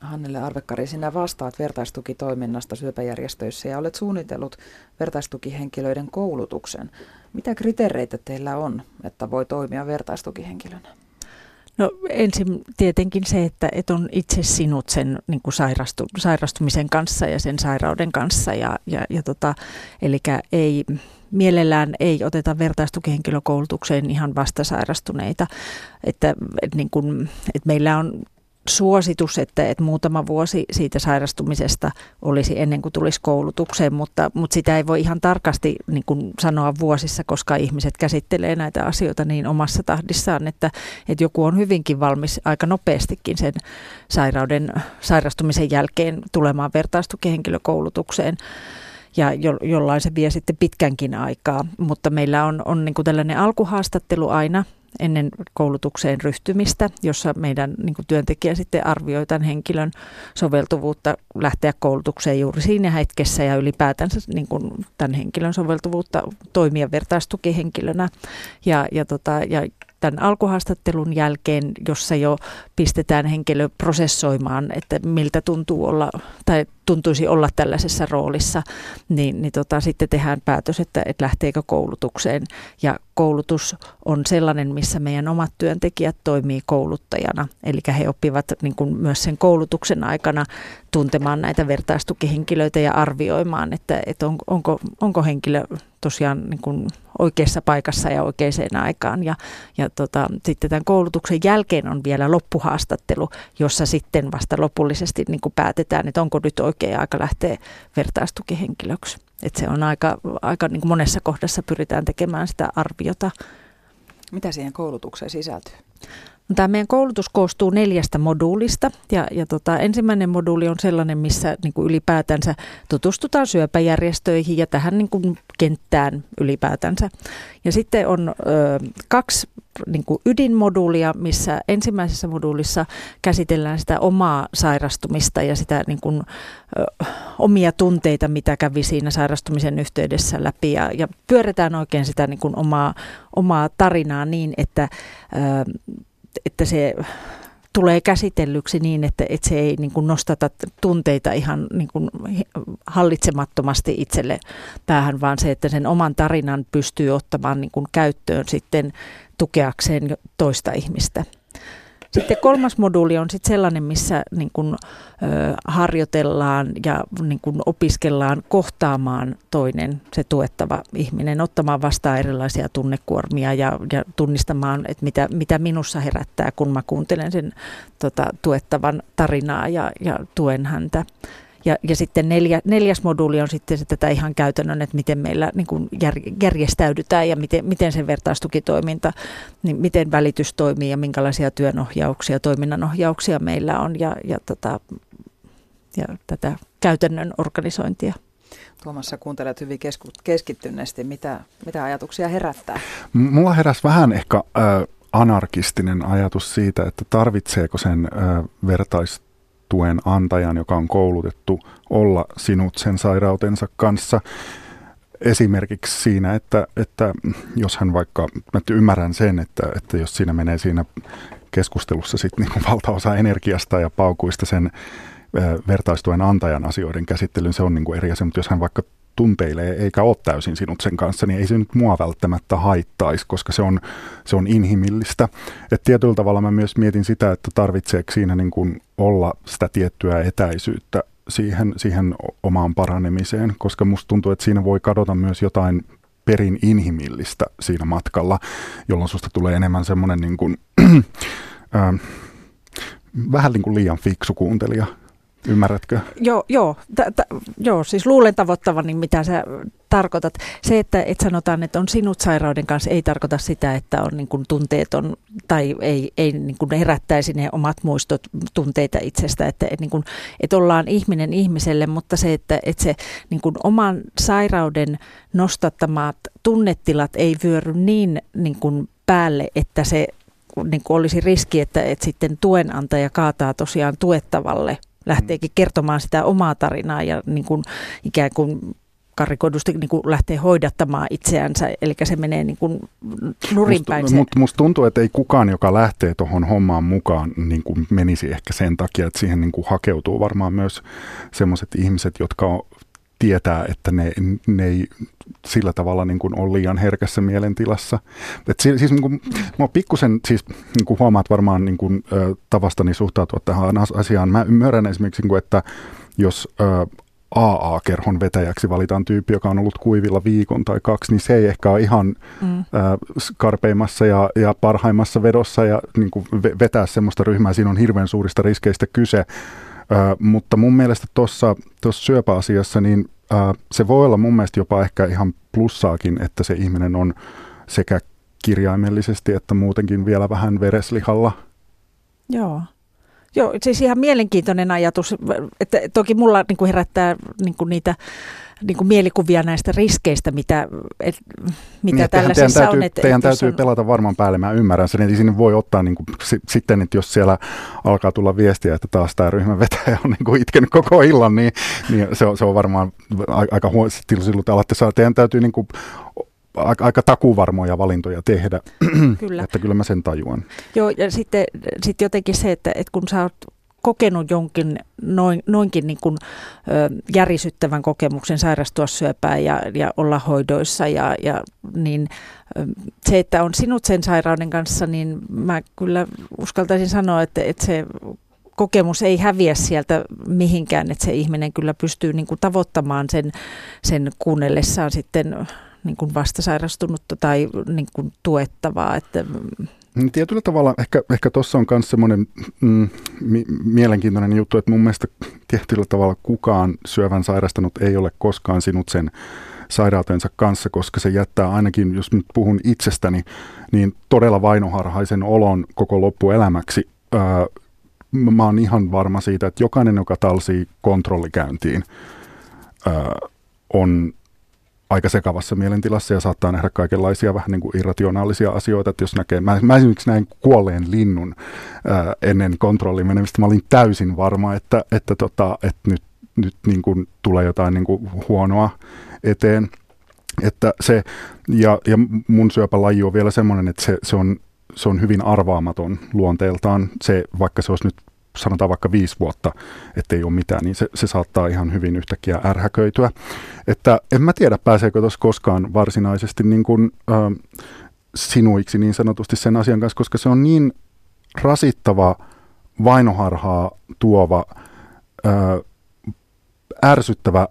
Hannelle Arvekkari, sinä vastaat vertaistukitoiminnasta syöpäjärjestöissä ja olet suunnitellut vertaistukihenkilöiden koulutuksen. Mitä kriteereitä teillä on, että voi toimia vertaistukihenkilönä? No ensin tietenkin se, että et on itse sinut sen niin kuin sairastu, sairastumisen kanssa ja sen sairauden kanssa. Ja, ja, ja tota, eli ei, mielellään ei oteta vertaistukihenkilökoulutukseen ihan vastasairastuneita. Että, et niin kuin, et meillä on suositus, että, että muutama vuosi siitä sairastumisesta olisi ennen kuin tulisi koulutukseen, mutta, mutta sitä ei voi ihan tarkasti niin kuin sanoa vuosissa, koska ihmiset käsittelee näitä asioita niin omassa tahdissaan, että, että joku on hyvinkin valmis aika nopeastikin sen sairauden, sairastumisen jälkeen tulemaan vertaistukihenkilökoulutukseen ja jo, jollain se vie sitten pitkänkin aikaa. Mutta meillä on, on niin kuin tällainen alkuhaastattelu aina ennen koulutukseen ryhtymistä, jossa meidän niin kuin työntekijä sitten arvioi tämän henkilön soveltuvuutta lähteä koulutukseen juuri siinä hetkessä ja ylipäätänsä niin kuin tämän henkilön soveltuvuutta toimia vertaistukihenkilönä. Ja, ja, tota, ja tämän alkuhaastattelun jälkeen, jossa jo pistetään henkilö prosessoimaan, että miltä tuntuu olla tai tuntuisi olla tällaisessa roolissa, niin, niin tota, sitten tehdään päätös, että, että lähteekö koulutukseen. Ja koulutus on sellainen, missä meidän omat työntekijät toimii kouluttajana. Eli he oppivat niin kuin myös sen koulutuksen aikana tuntemaan näitä vertaistukihenkilöitä ja arvioimaan, että, että on, onko, onko henkilö tosiaan niin kuin oikeassa paikassa ja oikeaan aikaan. Ja, ja tota, sitten tämän koulutuksen jälkeen on vielä loppuhaastattelu, jossa sitten vasta lopullisesti niin kuin päätetään, että onko nyt oikea aika lähteä vertaistukihenkilöksi. Että se on aika, aika niin kuin monessa kohdassa pyritään tekemään sitä arviota. Mitä siihen koulutukseen sisältyy? Tämä meidän koulutus koostuu neljästä moduulista ja, ja tota, ensimmäinen moduuli on sellainen, missä niin kuin ylipäätänsä tutustutaan syöpäjärjestöihin ja tähän niin kuin kenttään ylipäätänsä. Ja sitten on ö, kaksi niin kuin ydinmoduulia, missä ensimmäisessä moduulissa käsitellään sitä omaa sairastumista ja sitä niin kuin, ö, omia tunteita, mitä kävi siinä sairastumisen yhteydessä läpi ja, ja pyöritään oikein sitä niin kuin omaa, omaa tarinaa niin, että ö, että se tulee käsitellyksi niin, että, että se ei niin kuin nostata tunteita ihan niin kuin hallitsemattomasti itselle päähän, vaan se, että sen oman tarinan pystyy ottamaan niin kuin käyttöön sitten tukeakseen toista ihmistä. Sitten kolmas moduuli on sitten sellainen, missä niin kun, ö, harjoitellaan ja niin kun opiskellaan kohtaamaan toinen, se tuettava ihminen, ottamaan vastaan erilaisia tunnekuormia ja, ja tunnistamaan, että mitä, mitä minussa herättää, kun mä kuuntelen sen tota, tuettavan tarinaa ja, ja tuen häntä. Ja, ja sitten neljä, neljäs moduuli on sitten tätä ihan käytännön, että miten meillä niin kuin jär, järjestäydytään ja miten, miten se vertaistukitoiminta, niin miten välitys toimii ja minkälaisia työnohjauksia, toiminnanohjauksia meillä on ja, ja, tota, ja tätä käytännön organisointia. Tuomas, sä kuuntelet hyvin keskittyneesti. Mitä, mitä ajatuksia herättää? Mulla heräsi vähän ehkä äh, anarkistinen ajatus siitä, että tarvitseeko sen vertais tuen antajan, joka on koulutettu olla sinut sen sairautensa kanssa. Esimerkiksi siinä, että, että jos hän vaikka, mä ymmärrän sen, että, että jos siinä menee siinä keskustelussa sitten niin valtaosa energiasta ja paukuista sen vertaistuen antajan asioiden käsittelyyn, se on niin kuin eri asia, mutta jos hän vaikka tunteilee eikä ole täysin sinut sen kanssa, niin ei se nyt mua välttämättä haittaisi, koska se on, se on inhimillistä. Et tietyllä tavalla mä myös mietin sitä, että tarvitseeko siinä niin kuin olla sitä tiettyä etäisyyttä siihen, siihen omaan paranemiseen, koska musta tuntuu, että siinä voi kadota myös jotain perin inhimillistä siinä matkalla, jolloin susta tulee enemmän semmoinen niin kuin, [clears throat] äh, vähän niin kuin liian fiksu kuuntelija. Ymmärrätkö? Joo, joo, t- t- joo siis luulen tavoittavani, mitä sä tarkoitat. Se, että et sanotaan, että on sinut sairauden kanssa, ei tarkoita sitä, että on niin kuin tunteeton tai ei, ei niin kuin herättäisi ne omat muistot tunteita itsestä. Että, että, niin kuin, että ollaan ihminen ihmiselle, mutta se, että, että se niin kuin oman sairauden nostattamat tunnetilat ei vyöry niin, niin kuin päälle, että se niin kuin olisi riski, että, että sitten tuenantaja kaataa tosiaan tuettavalle lähteekin kertomaan sitä omaa tarinaa ja niin kuin ikään kuin karikoidusti niin kuin lähtee hoidattamaan itseänsä, eli se menee niin kuin nurinpäin. Musta, mut, musta tuntuu, että ei kukaan, joka lähtee tuohon hommaan mukaan, niin kuin menisi ehkä sen takia, että siihen niin kuin hakeutuu varmaan myös sellaiset ihmiset, jotka on, tietää, että ne, ne ei sillä tavalla niin kuin ole liian herkässä mielentilassa. Et siis, siis niin kuin, mä pikkusen, siis niin kuin huomaat varmaan niin kuin, tavastani suhtautua tähän asiaan. Mä ymmärrän esimerkiksi, niin kuin, että jos AA-kerhon vetäjäksi valitaan tyyppi, joka on ollut kuivilla viikon tai kaksi, niin se ei ehkä ole ihan mm. karpeimmassa ja, ja parhaimmassa vedossa ja niin kuin vetää semmoista ryhmää. Siinä on hirveän suurista riskeistä kyse. Ö, mutta mun mielestä tuossa syöpäasiassa, niin ö, se voi olla mun mielestä jopa ehkä ihan plussaakin, että se ihminen on sekä kirjaimellisesti että muutenkin vielä vähän vereslihalla. Joo. Joo, siis ihan mielenkiintoinen ajatus, että toki mulla niin kuin herättää niin kuin niitä niin kuin mielikuvia näistä riskeistä, mitä, et, mitä niin, tällaisessa täytyy, on. Että, teidän täytyy on... pelata varmaan päälle, mä ymmärrän sen, että sinne voi ottaa niin kuin, sitten, että jos siellä alkaa tulla viestiä, että taas tämä ryhmän vetäjä on niin kuin itkenyt koko illan, niin, niin se, on, se on varmaan aika huono, silloin te alatte saa, teidän täytyy niin kuin aika, aika takuvarmoja valintoja tehdä. Kyllä. että kyllä mä sen tajuan. Joo, ja sitten sit jotenkin se, että, että kun sä oot kokenut jonkin noin, noinkin niin kuin, ö, järisyttävän kokemuksen sairastua syöpään ja, ja olla hoidoissa, ja, ja niin ö, se, että on sinut sen sairauden kanssa, niin mä kyllä uskaltaisin sanoa, että, että se kokemus ei häviä sieltä mihinkään, että se ihminen kyllä pystyy niin kuin tavoittamaan sen, sen kuunnellessaan sitten niin kuin vastasairastunutta tai niin kuin tuettavaa. Että, Tietyllä tavalla ehkä, ehkä tuossa on myös semmoinen mm, mi- mielenkiintoinen juttu, että mun mielestä tietyllä tavalla kukaan syövän sairastanut ei ole koskaan sinut sen sairautensa kanssa, koska se jättää ainakin, jos nyt puhun itsestäni, niin todella vainoharhaisen olon koko loppuelämäksi. Öö, mä oon ihan varma siitä, että jokainen, joka talsii kontrollikäyntiin, öö, on aika sekavassa mielentilassa ja saattaa nähdä kaikenlaisia vähän niin kuin irrationaalisia asioita, että jos näkee, mä, mä esimerkiksi näin kuolleen linnun ää, ennen kontrollin menemistä, mä olin täysin varma, että, että, tota, että nyt, nyt niin kuin tulee jotain niin kuin huonoa eteen. Että se, ja, ja mun syöpälaji on vielä semmoinen, että se, se, on, se on hyvin arvaamaton luonteeltaan. Se, vaikka se olisi nyt sanotaan vaikka viisi vuotta, ettei ole mitään, niin se, se saattaa ihan hyvin yhtäkkiä ärhäköityä. Että en mä tiedä, pääseekö tuossa koskaan varsinaisesti niin kuin, äh, sinuiksi niin sanotusti sen asian kanssa, koska se on niin rasittava, vainoharhaa tuova, äh, ärsyttävä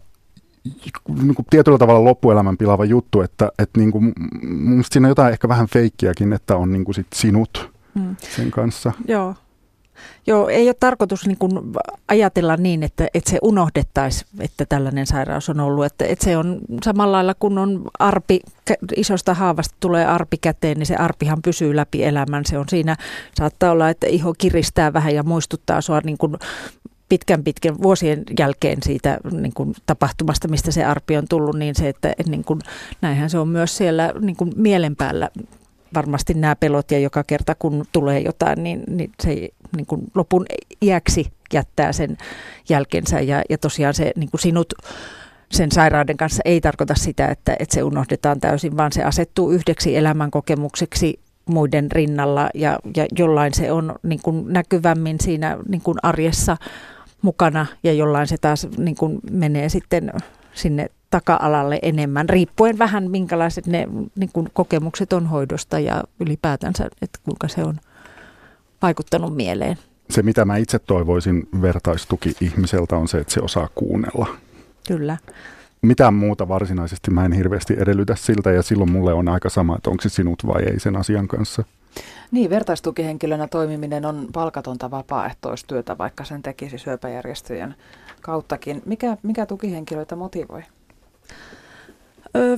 niin kuin tietyllä tavalla loppuelämän pilaava juttu, että, että niin kuin, siinä on jotain ehkä vähän feikkiäkin, että on niin kuin sit sinut mm. sen kanssa. Joo, Joo, ei ole tarkoitus niin kuin ajatella niin, että, että se unohdettaisiin, että tällainen sairaus on ollut. Että, että se on samalla lailla, kun on arpi, isosta haavasta tulee arpi käteen, niin se arpihan pysyy läpi elämän. Se on siinä, saattaa olla, että iho kiristää vähän ja muistuttaa sua niin kuin pitkän pitkän vuosien jälkeen siitä niin kuin tapahtumasta, mistä se arpi on tullut, niin se, että niin kuin, näinhän se on myös siellä niin kuin mielen päällä varmasti nämä pelot ja joka kerta kun tulee jotain, niin, niin se niin kuin lopun iäksi jättää sen jälkensä. Ja, ja tosiaan se niin kuin sinut sen sairauden kanssa ei tarkoita sitä, että, että se unohdetaan täysin, vaan se asettuu yhdeksi elämänkokemukseksi muiden rinnalla. Ja, ja jollain se on niin kuin näkyvämmin siinä niin kuin arjessa mukana ja jollain se taas niin kuin menee sitten sinne taka-alalle enemmän, riippuen vähän minkälaiset ne niin kuin kokemukset on hoidosta ja ylipäätänsä, että kuinka se on vaikuttanut mieleen. Se, mitä mä itse toivoisin vertaistuki ihmiseltä, on se, että se osaa kuunnella. Kyllä. Mitään muuta varsinaisesti mä en hirveästi edellytä siltä, ja silloin mulle on aika sama, että onko se sinut vai ei sen asian kanssa. Niin, vertaistukihenkilönä toimiminen on palkatonta vapaaehtoistyötä, vaikka sen tekisi syöpäjärjestöjen kauttakin. Mikä, mikä tukihenkilöitä motivoi? Öö,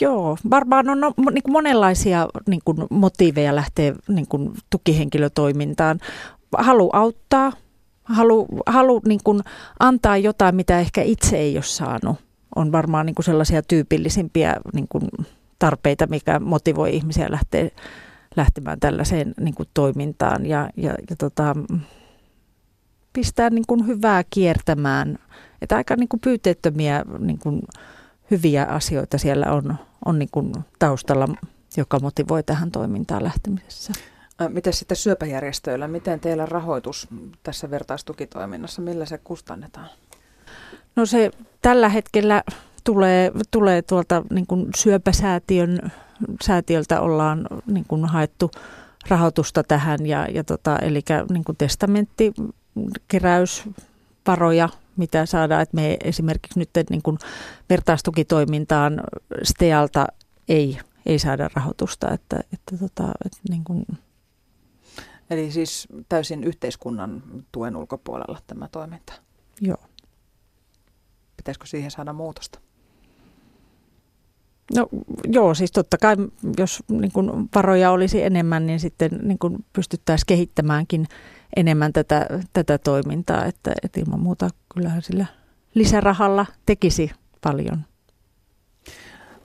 joo, varmaan on no, niin kuin monenlaisia niin kuin motiiveja lähteä niin kuin tukihenkilötoimintaan. Halu auttaa, halu, halu niin kuin antaa jotain, mitä ehkä itse ei ole saanut. On varmaan niin kuin sellaisia tyypillisimpiä niin kuin tarpeita, mikä motivoi ihmisiä lähteä lähtemään tällaiseen niin kuin toimintaan ja, ja, ja tota, pistää niin kuin hyvää kiertämään. Että aika niin kuin pyyteettömiä niin kuin hyviä asioita siellä on, on niin kuin taustalla, joka motivoi tähän toimintaan lähtemisessä. Miten sitten syöpäjärjestöillä, miten teillä rahoitus tässä vertaistukitoiminnassa, millä se kustannetaan? No se tällä hetkellä tulee, tulee tuolta niin kuin syöpäsäätiön säätiöltä ollaan niin kuin haettu rahoitusta tähän, ja, ja tota, eli niin kuin testamentti, keräysvaroja, mitä saadaan, että me esimerkiksi nyt niin kuin vertaistukitoimintaan STEALta ei, ei saada rahoitusta, että, että, tota, että niin kuin Eli siis täysin yhteiskunnan tuen ulkopuolella tämä toiminta? Joo. Pitäisikö siihen saada muutosta? No joo, siis totta kai jos niin kuin varoja olisi enemmän, niin sitten niin kuin pystyttäisiin kehittämäänkin enemmän tätä, tätä toimintaa, että, että ilman muuta kyllähän sillä lisärahalla tekisi paljon.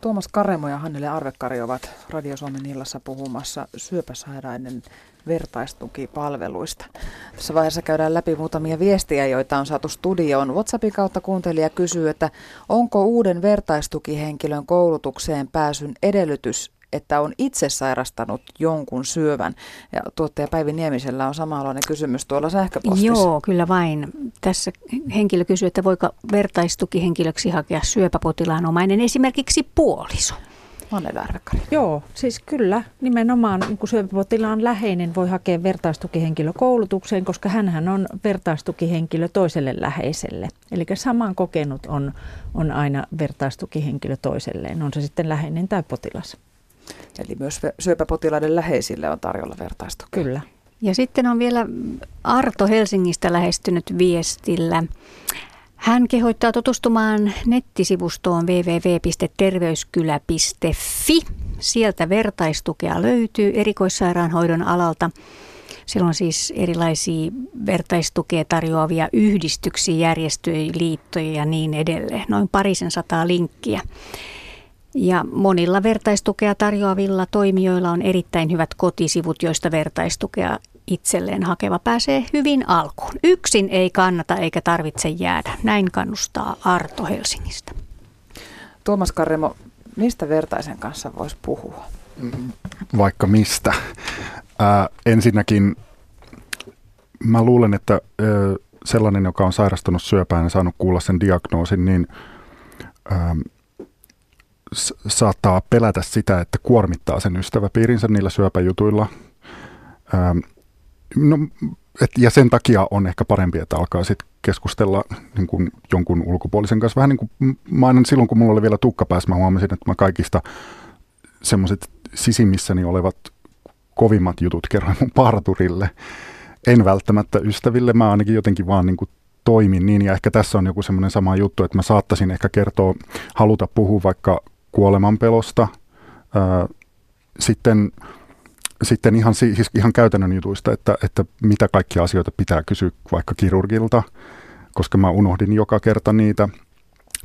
Tuomas Karemo ja Hannele Arvekkari ovat Radio Suomen illassa puhumassa syöpäsairaiden vertaistukipalveluista. Tässä vaiheessa käydään läpi muutamia viestiä, joita on saatu studioon. WhatsAppin kautta kuuntelija kysyy, että onko uuden vertaistukihenkilön koulutukseen pääsyn edellytys että on itse sairastanut jonkun syövän. Ja tuottaja Päivi Niemisellä on samanlainen kysymys tuolla sähköpostissa. Joo, kyllä vain. Tässä henkilö kysyy, että voiko vertaistukihenkilöksi hakea syöpäpotilaan omainen esimerkiksi puoliso. Joo, siis kyllä. Nimenomaan niin syöpäpotilaan läheinen voi hakea vertaistukihenkilökoulutukseen, koska hän on vertaistukihenkilö toiselle läheiselle. Eli saman kokenut on, on aina vertaistukihenkilö toiselleen, on se sitten läheinen tai potilas. Eli myös syöpäpotilaiden läheisille on tarjolla vertaistuki. Kyllä. Ja sitten on vielä Arto Helsingistä lähestynyt viestillä. Hän kehottaa tutustumaan nettisivustoon www.terveyskylä.fi. Sieltä vertaistukea löytyy erikoissairaanhoidon alalta. Siellä on siis erilaisia vertaistukea tarjoavia yhdistyksiä, järjestöjä, liittoja ja niin edelleen. Noin parisen sataa linkkiä. Ja monilla vertaistukea tarjoavilla toimijoilla on erittäin hyvät kotisivut, joista vertaistukea itselleen hakeva pääsee hyvin alkuun. Yksin ei kannata eikä tarvitse jäädä. Näin kannustaa Arto Helsingistä. Tuomas Karremo, mistä vertaisen kanssa voisi puhua? Vaikka mistä. Ää, ensinnäkin mä luulen, että ää, sellainen, joka on sairastunut syöpään ja saanut kuulla sen diagnoosin, niin ää, saattaa pelätä sitä, että kuormittaa sen ystäväpiirinsä niillä syöpäjutuilla. Ähm, no, et, ja sen takia on ehkä parempi, että alkaa sitten keskustella niin kuin jonkun ulkopuolisen kanssa. Vähän niin kuin mä aina silloin, kun mulla oli vielä tukka päässä, mä huomasin, että mä kaikista semmoiset sisimmissäni olevat kovimmat jutut kerroin mun parturille. En välttämättä ystäville, mä ainakin jotenkin vaan niin kuin toimin niin. Ja ehkä tässä on joku semmoinen sama juttu, että mä saattaisin ehkä kertoa, haluta puhua vaikka kuolemanpelosta, sitten, sitten ihan, siis ihan käytännön jutuista, että, että mitä kaikkia asioita pitää kysyä vaikka kirurgilta, koska mä unohdin joka kerta niitä.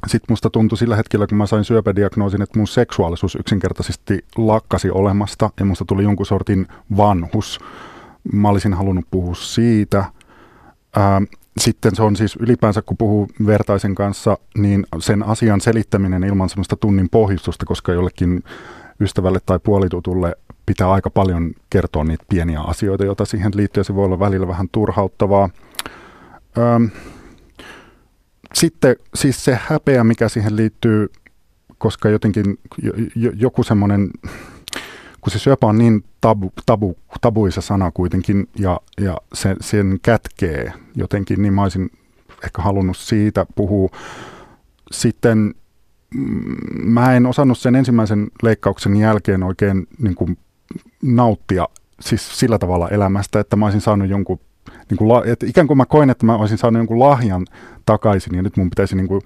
Sitten musta tuntui sillä hetkellä, kun mä sain syöpädiagnoosin, että mun seksuaalisuus yksinkertaisesti lakkasi olemasta ja musta tuli jonkun sortin vanhus. Mä olisin halunnut puhua siitä. Sitten se on siis ylipäänsä, kun puhuu vertaisen kanssa, niin sen asian selittäminen ilman semmoista tunnin pohjustusta, koska jollekin ystävälle tai puolitutulle pitää aika paljon kertoa niitä pieniä asioita, joita siihen liittyy, se voi olla välillä vähän turhauttavaa. Öm, sitten siis se häpeä, mikä siihen liittyy, koska jotenkin joku semmoinen, kun se syöpä on niin tabu, tabu, tabuisa sana kuitenkin ja, ja se, sen kätkee jotenkin, niin mä olisin ehkä halunnut siitä puhua. Sitten mm, mä en osannut sen ensimmäisen leikkauksen jälkeen oikein niin kuin nauttia siis sillä tavalla elämästä, että mä olisin saanut jonkun, niin kuin, että ikään kuin mä koin, että mä olisin saanut jonkun lahjan takaisin ja nyt mun pitäisi niin kuin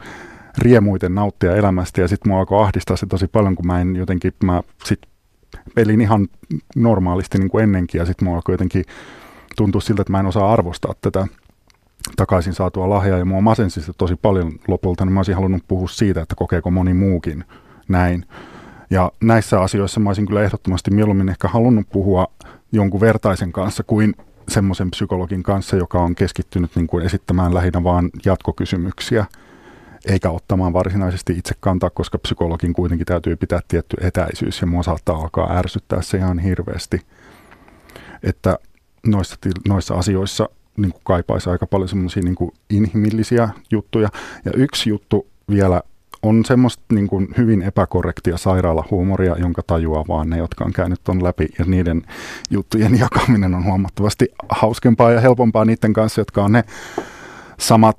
riemuiten nauttia elämästä ja sitten mua alkoi ahdistaa se tosi paljon, kun mä en jotenkin, mä sit pelin ihan normaalisti niin kuin ennenkin ja sitten mua alkoi jotenkin tuntua siltä, että mä en osaa arvostaa tätä takaisin saatua lahjaa ja mua masensi se tosi paljon lopulta, niin mä olisin halunnut puhua siitä, että kokeeko moni muukin näin. Ja näissä asioissa mä olisin kyllä ehdottomasti mieluummin ehkä halunnut puhua jonkun vertaisen kanssa kuin semmoisen psykologin kanssa, joka on keskittynyt niin kuin esittämään lähinnä vaan jatkokysymyksiä, eikä ottamaan varsinaisesti itse kantaa, koska psykologin kuitenkin täytyy pitää tietty etäisyys ja mua saattaa alkaa ärsyttää se ihan hirveästi. Että noissa, noissa asioissa niin kuin kaipaisi aika paljon semmoisia niin inhimillisiä juttuja. Ja yksi juttu vielä on semmoista niin kuin hyvin epäkorrektia sairaalahuumoria, jonka tajuaa vaan ne, jotka on käynyt ton läpi. Ja niiden juttujen jakaminen on huomattavasti hauskempaa ja helpompaa niiden kanssa, jotka on ne samat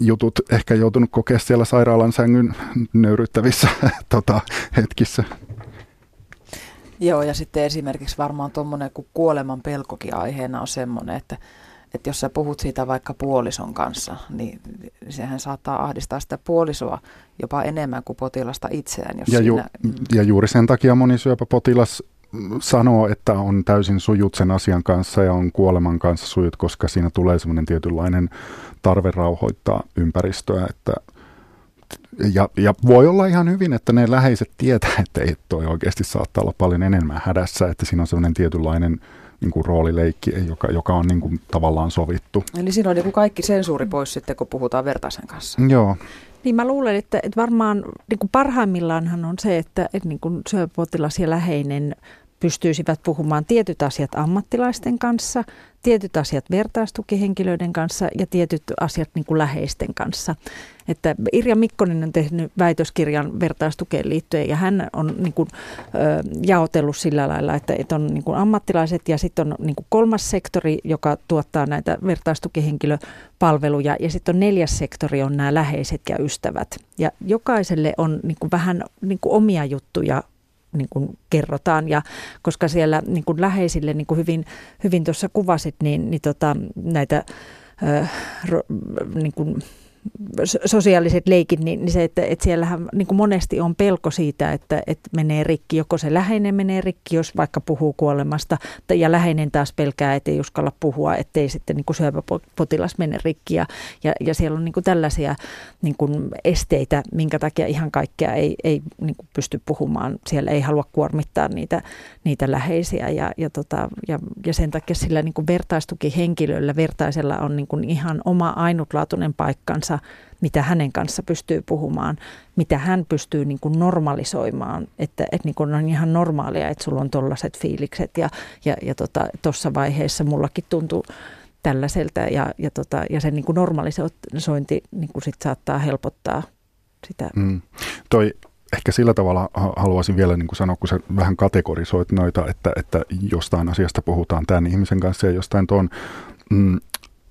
jutut ehkä joutunut kokea siellä sairaalan sängyn nöyryttävissä [laughs] tota, hetkissä. Joo, ja sitten esimerkiksi varmaan tuommoinen, kun kuoleman pelkokin aiheena on semmoinen, että että jos sä puhut siitä vaikka puolison kanssa, niin sehän saattaa ahdistaa sitä puolisoa jopa enemmän kuin potilasta itseään. Jos ja, ju- siinä... ja juuri sen takia moni syöpäpotilas sanoo, että on täysin sujut sen asian kanssa ja on kuoleman kanssa sujut, koska siinä tulee semmoinen tietynlainen tarve rauhoittaa ympäristöä, että ja, ja voi olla ihan hyvin, että ne läheiset tietää, että ei toi oikeasti saattaa olla paljon enemmän hädässä, että siinä on semmoinen tietynlainen niin kuin roolileikki, joka, joka on niin kuin tavallaan sovittu. Eli siinä on niin kuin kaikki sensuuri pois sitten, kun puhutaan vertaisen kanssa. Joo. Niin mä luulen, että, että varmaan niin kuin parhaimmillaanhan on se, että, että niin kuin syöpotilas ja läheinen pystyisivät puhumaan tietyt asiat ammattilaisten kanssa, tietyt asiat vertaistukihenkilöiden kanssa ja tietyt asiat niin kuin läheisten kanssa. Että Irja Mikkonen on tehnyt väitöskirjan vertaistukeen liittyen ja hän on niin kuin, ö, jaotellut sillä lailla, että, että on niin kuin ammattilaiset ja sitten on niin kuin kolmas sektori, joka tuottaa näitä vertaistukihenkilöpalveluja ja sitten on neljäs sektori on nämä läheiset ja ystävät. Ja jokaiselle on niin kuin vähän niin kuin omia juttuja niin kuin kerrotaan. Ja koska siellä niin kuin läheisille, niin kuin hyvin, hyvin tuossa kuvasit, niin, niin tota, näitä ö, ro, niin kuin sosiaaliset leikit, niin, niin se, että, että siellähän niin kuin monesti on pelko siitä, että, että menee rikki, joko se läheinen menee rikki, jos vaikka puhuu kuolemasta, ja läheinen taas pelkää, ettei uskalla puhua, ettei sitten niin kuin syöpäpotilas mene rikki, ja, ja, ja siellä on niin kuin tällaisia niin kuin esteitä, minkä takia ihan kaikkea ei, ei niin kuin pysty puhumaan, siellä ei halua kuormittaa niitä, niitä läheisiä, ja, ja, tota, ja, ja sen takia sillä niin kuin vertaistukihenkilöllä, vertaisella on niin kuin ihan oma ainutlaatuinen paikkansa, kanssa, mitä hänen kanssa pystyy puhumaan, mitä hän pystyy niin kuin normalisoimaan, että, että niin kuin on ihan normaalia, että sulla on tollaiset fiilikset ja, ja, ja tuossa tota, vaiheessa mullakin tuntuu tällaiselta ja, ja, tota, ja se niin kuin normalisointi niin kuin sit saattaa helpottaa sitä. Mm. Toi ehkä sillä tavalla haluaisin vielä niin kuin sanoa, kun sä vähän kategorisoit noita, että, että jostain asiasta puhutaan tämän ihmisen kanssa ja jostain tuon, mm,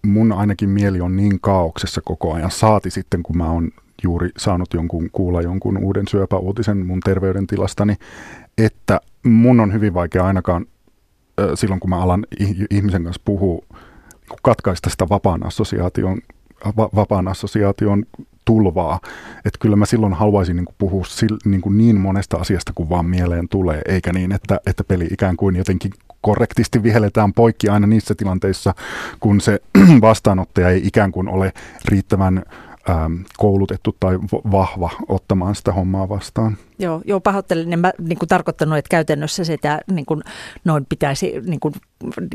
mun ainakin mieli on niin kaauksessa koko ajan, saati sitten kun mä oon juuri saanut jonkun, kuulla jonkun uuden syöpäuutisen mun terveydentilastani, että mun on hyvin vaikea ainakaan silloin, kun mä alan ihmisen kanssa puhua, niin katkaista sitä vapaan assosiaation, va, vapaan assosiaation tulvaa. Että kyllä mä silloin haluaisin niin kuin puhua sil, niin, niin monesta asiasta kuin vaan mieleen tulee, eikä niin, että, että peli ikään kuin jotenkin korrektisti vihelletään poikki aina niissä tilanteissa, kun se [clears throat] vastaanottaja ei ikään kuin ole riittävän ähm, koulutettu tai vahva ottamaan sitä hommaa vastaan. Joo, joo pahoittelen. En mä niin kuin tarkoittanut, että käytännössä sitä niin kuin, noin pitäisi niin kuin,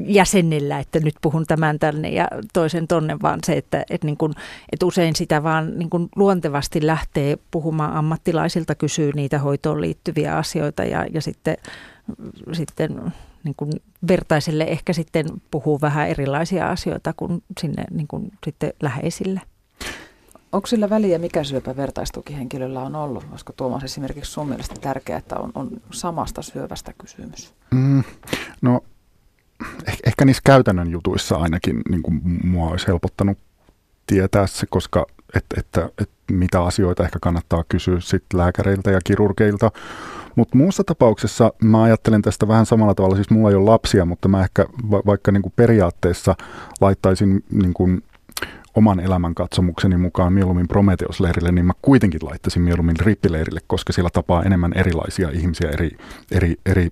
jäsennellä, että nyt puhun tämän tänne ja toisen tonne, vaan se, että, että, niin kuin, että usein sitä vaan niin kuin luontevasti lähtee puhumaan ammattilaisilta, kysyy niitä hoitoon liittyviä asioita ja, ja sitten, sitten niin kuin vertaiselle ehkä sitten puhuu vähän erilaisia asioita kuin sinne niin kuin sitten läheisille. Onko sillä väliä, mikä syöpä vertaistukihenkilöllä on ollut? Olisiko Tuomas esimerkiksi sun mielestä tärkeää, että on, on samasta syövästä kysymys? Mm, no ehkä, ehkä niissä käytännön jutuissa ainakin niin kuin mua olisi helpottanut tietää se, koska että, että, että mitä asioita ehkä kannattaa kysyä sit lääkäreiltä ja kirurgeilta. Mutta muussa tapauksessa mä ajattelen tästä vähän samalla tavalla, siis mulla ei ole lapsia, mutta mä ehkä va- vaikka niin kuin periaatteessa laittaisin niin kuin oman elämän katsomukseni mukaan mieluummin Prometheus-leirille, niin mä kuitenkin laittaisin mieluummin rippileirille, koska siellä tapaa enemmän erilaisia ihmisiä eri, eri, eri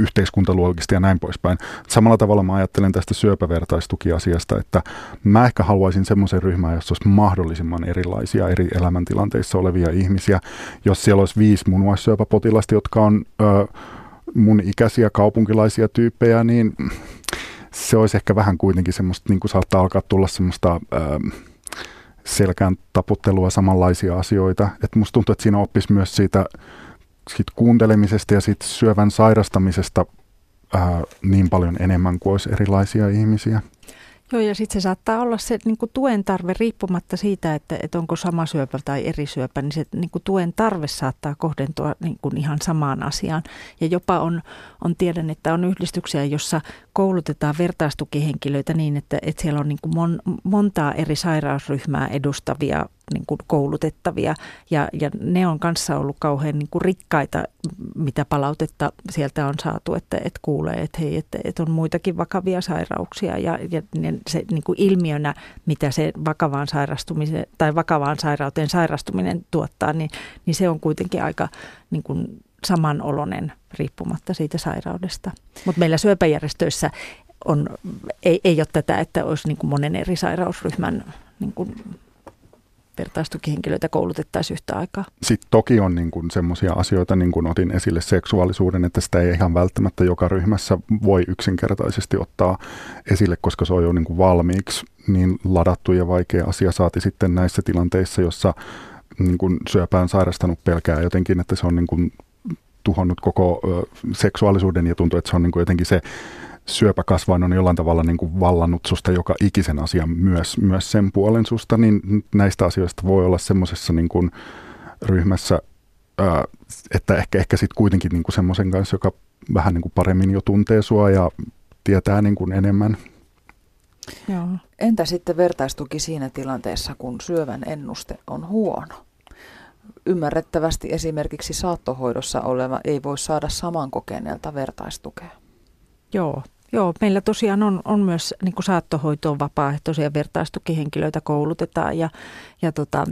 yhteiskuntaluokista ja näin poispäin. Samalla tavalla mä ajattelen tästä syöpävertaistukiasiasta, että mä ehkä haluaisin semmoisen ryhmän, jossa olisi mahdollisimman erilaisia eri elämäntilanteissa olevia ihmisiä. Jos siellä olisi viisi munuaissyöpäpotilasta, jotka on ö, mun ikäisiä kaupunkilaisia tyyppejä, niin se olisi ehkä vähän kuitenkin semmoista, niin kuin saattaa alkaa tulla semmoista... Ö, selkään taputtelua samanlaisia asioita. että musta tuntuu, että siinä oppisi myös siitä siitä kuuntelemisesta ja siitä syövän sairastamisesta ää, niin paljon enemmän kuin olisi erilaisia ihmisiä. Joo, ja sitten se saattaa olla se niin kuin tuen tarve riippumatta siitä, että, että onko sama syöpä tai eri syöpä, niin se niin kuin tuen tarve saattaa kohdentua niin kuin ihan samaan asiaan. Ja jopa on, on tiedän, että on yhdistyksiä, jossa koulutetaan vertaistukihenkilöitä niin, että, että siellä on niin kuin mon, montaa eri sairausryhmää edustavia niin kuin koulutettavia ja, ja ne on kanssa ollut kauhean niin kuin rikkaita, mitä palautetta sieltä on saatu, että, että kuulee, että hei, että, että on muitakin vakavia sairauksia ja, ja se niin kuin ilmiönä, mitä se vakavaan sairastumiseen tai vakavaan sairauteen sairastuminen tuottaa, niin, niin se on kuitenkin aika niin kuin samanolonen riippumatta siitä sairaudesta. Mutta meillä syöpäjärjestöissä on, ei, ei ole tätä, että olisi niin kuin monen eri sairausryhmän niin kuin vertaistukihenkilöitä koulutettaisiin yhtä aikaa. Sitten toki on niin semmoisia asioita, niin kuin otin esille seksuaalisuuden, että sitä ei ihan välttämättä joka ryhmässä voi yksinkertaisesti ottaa esille, koska se on jo niin kuin valmiiksi niin ladattu ja vaikea asia saati sitten näissä tilanteissa, jossa niin kuin syöpään sairastanut pelkää jotenkin, että se on niin kuin tuhonnut koko seksuaalisuuden ja tuntuu, että se on niin kuin jotenkin se syöpäkasvain on jollain tavalla niin kuin vallannut susta joka ikisen asian myös, myös sen puolen susta, niin näistä asioista voi olla semmoisessa niin kuin ryhmässä, ää, että ehkä, ehkä sitten kuitenkin niin kuin semmoisen kanssa, joka vähän niin kuin paremmin jo tuntee sua ja tietää niin kuin enemmän. Joo. Entä sitten vertaistuki siinä tilanteessa, kun syövän ennuste on huono? Ymmärrettävästi esimerkiksi saattohoidossa oleva ei voi saada saman kokeneelta vertaistukea. Joo, Joo, meillä tosiaan on, on myös niin kuin saattohoitoon vapaaehtoisia vertaistukihenkilöitä koulutetaan ja, ja, tota,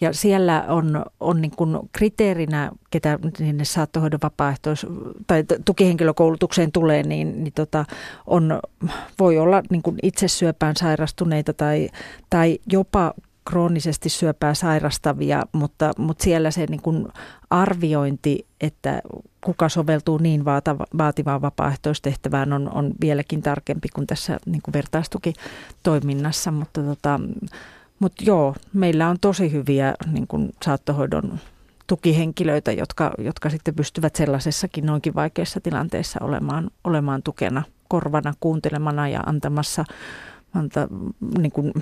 ja siellä on, on niin kuin kriteerinä, ketä sinne saattohoidon vapaaehtois- tai tukihenkilökoulutukseen tulee, niin, niin tota, on, voi olla niin kuin itse syöpään sairastuneita tai, tai jopa kroonisesti syöpää sairastavia, mutta, mutta siellä se niin kuin arviointi, että kuka soveltuu niin vaativaan vapaaehtoistehtävään on, on vieläkin tarkempi kuin tässä niin kuin vertaistukitoiminnassa, mutta, tota, mutta joo, meillä on tosi hyviä niin kuin saattohoidon tukihenkilöitä, jotka, jotka sitten pystyvät sellaisessakin noinkin vaikeassa tilanteessa olemaan, olemaan tukena, korvana, kuuntelemana ja antamassa anta, niin kuin,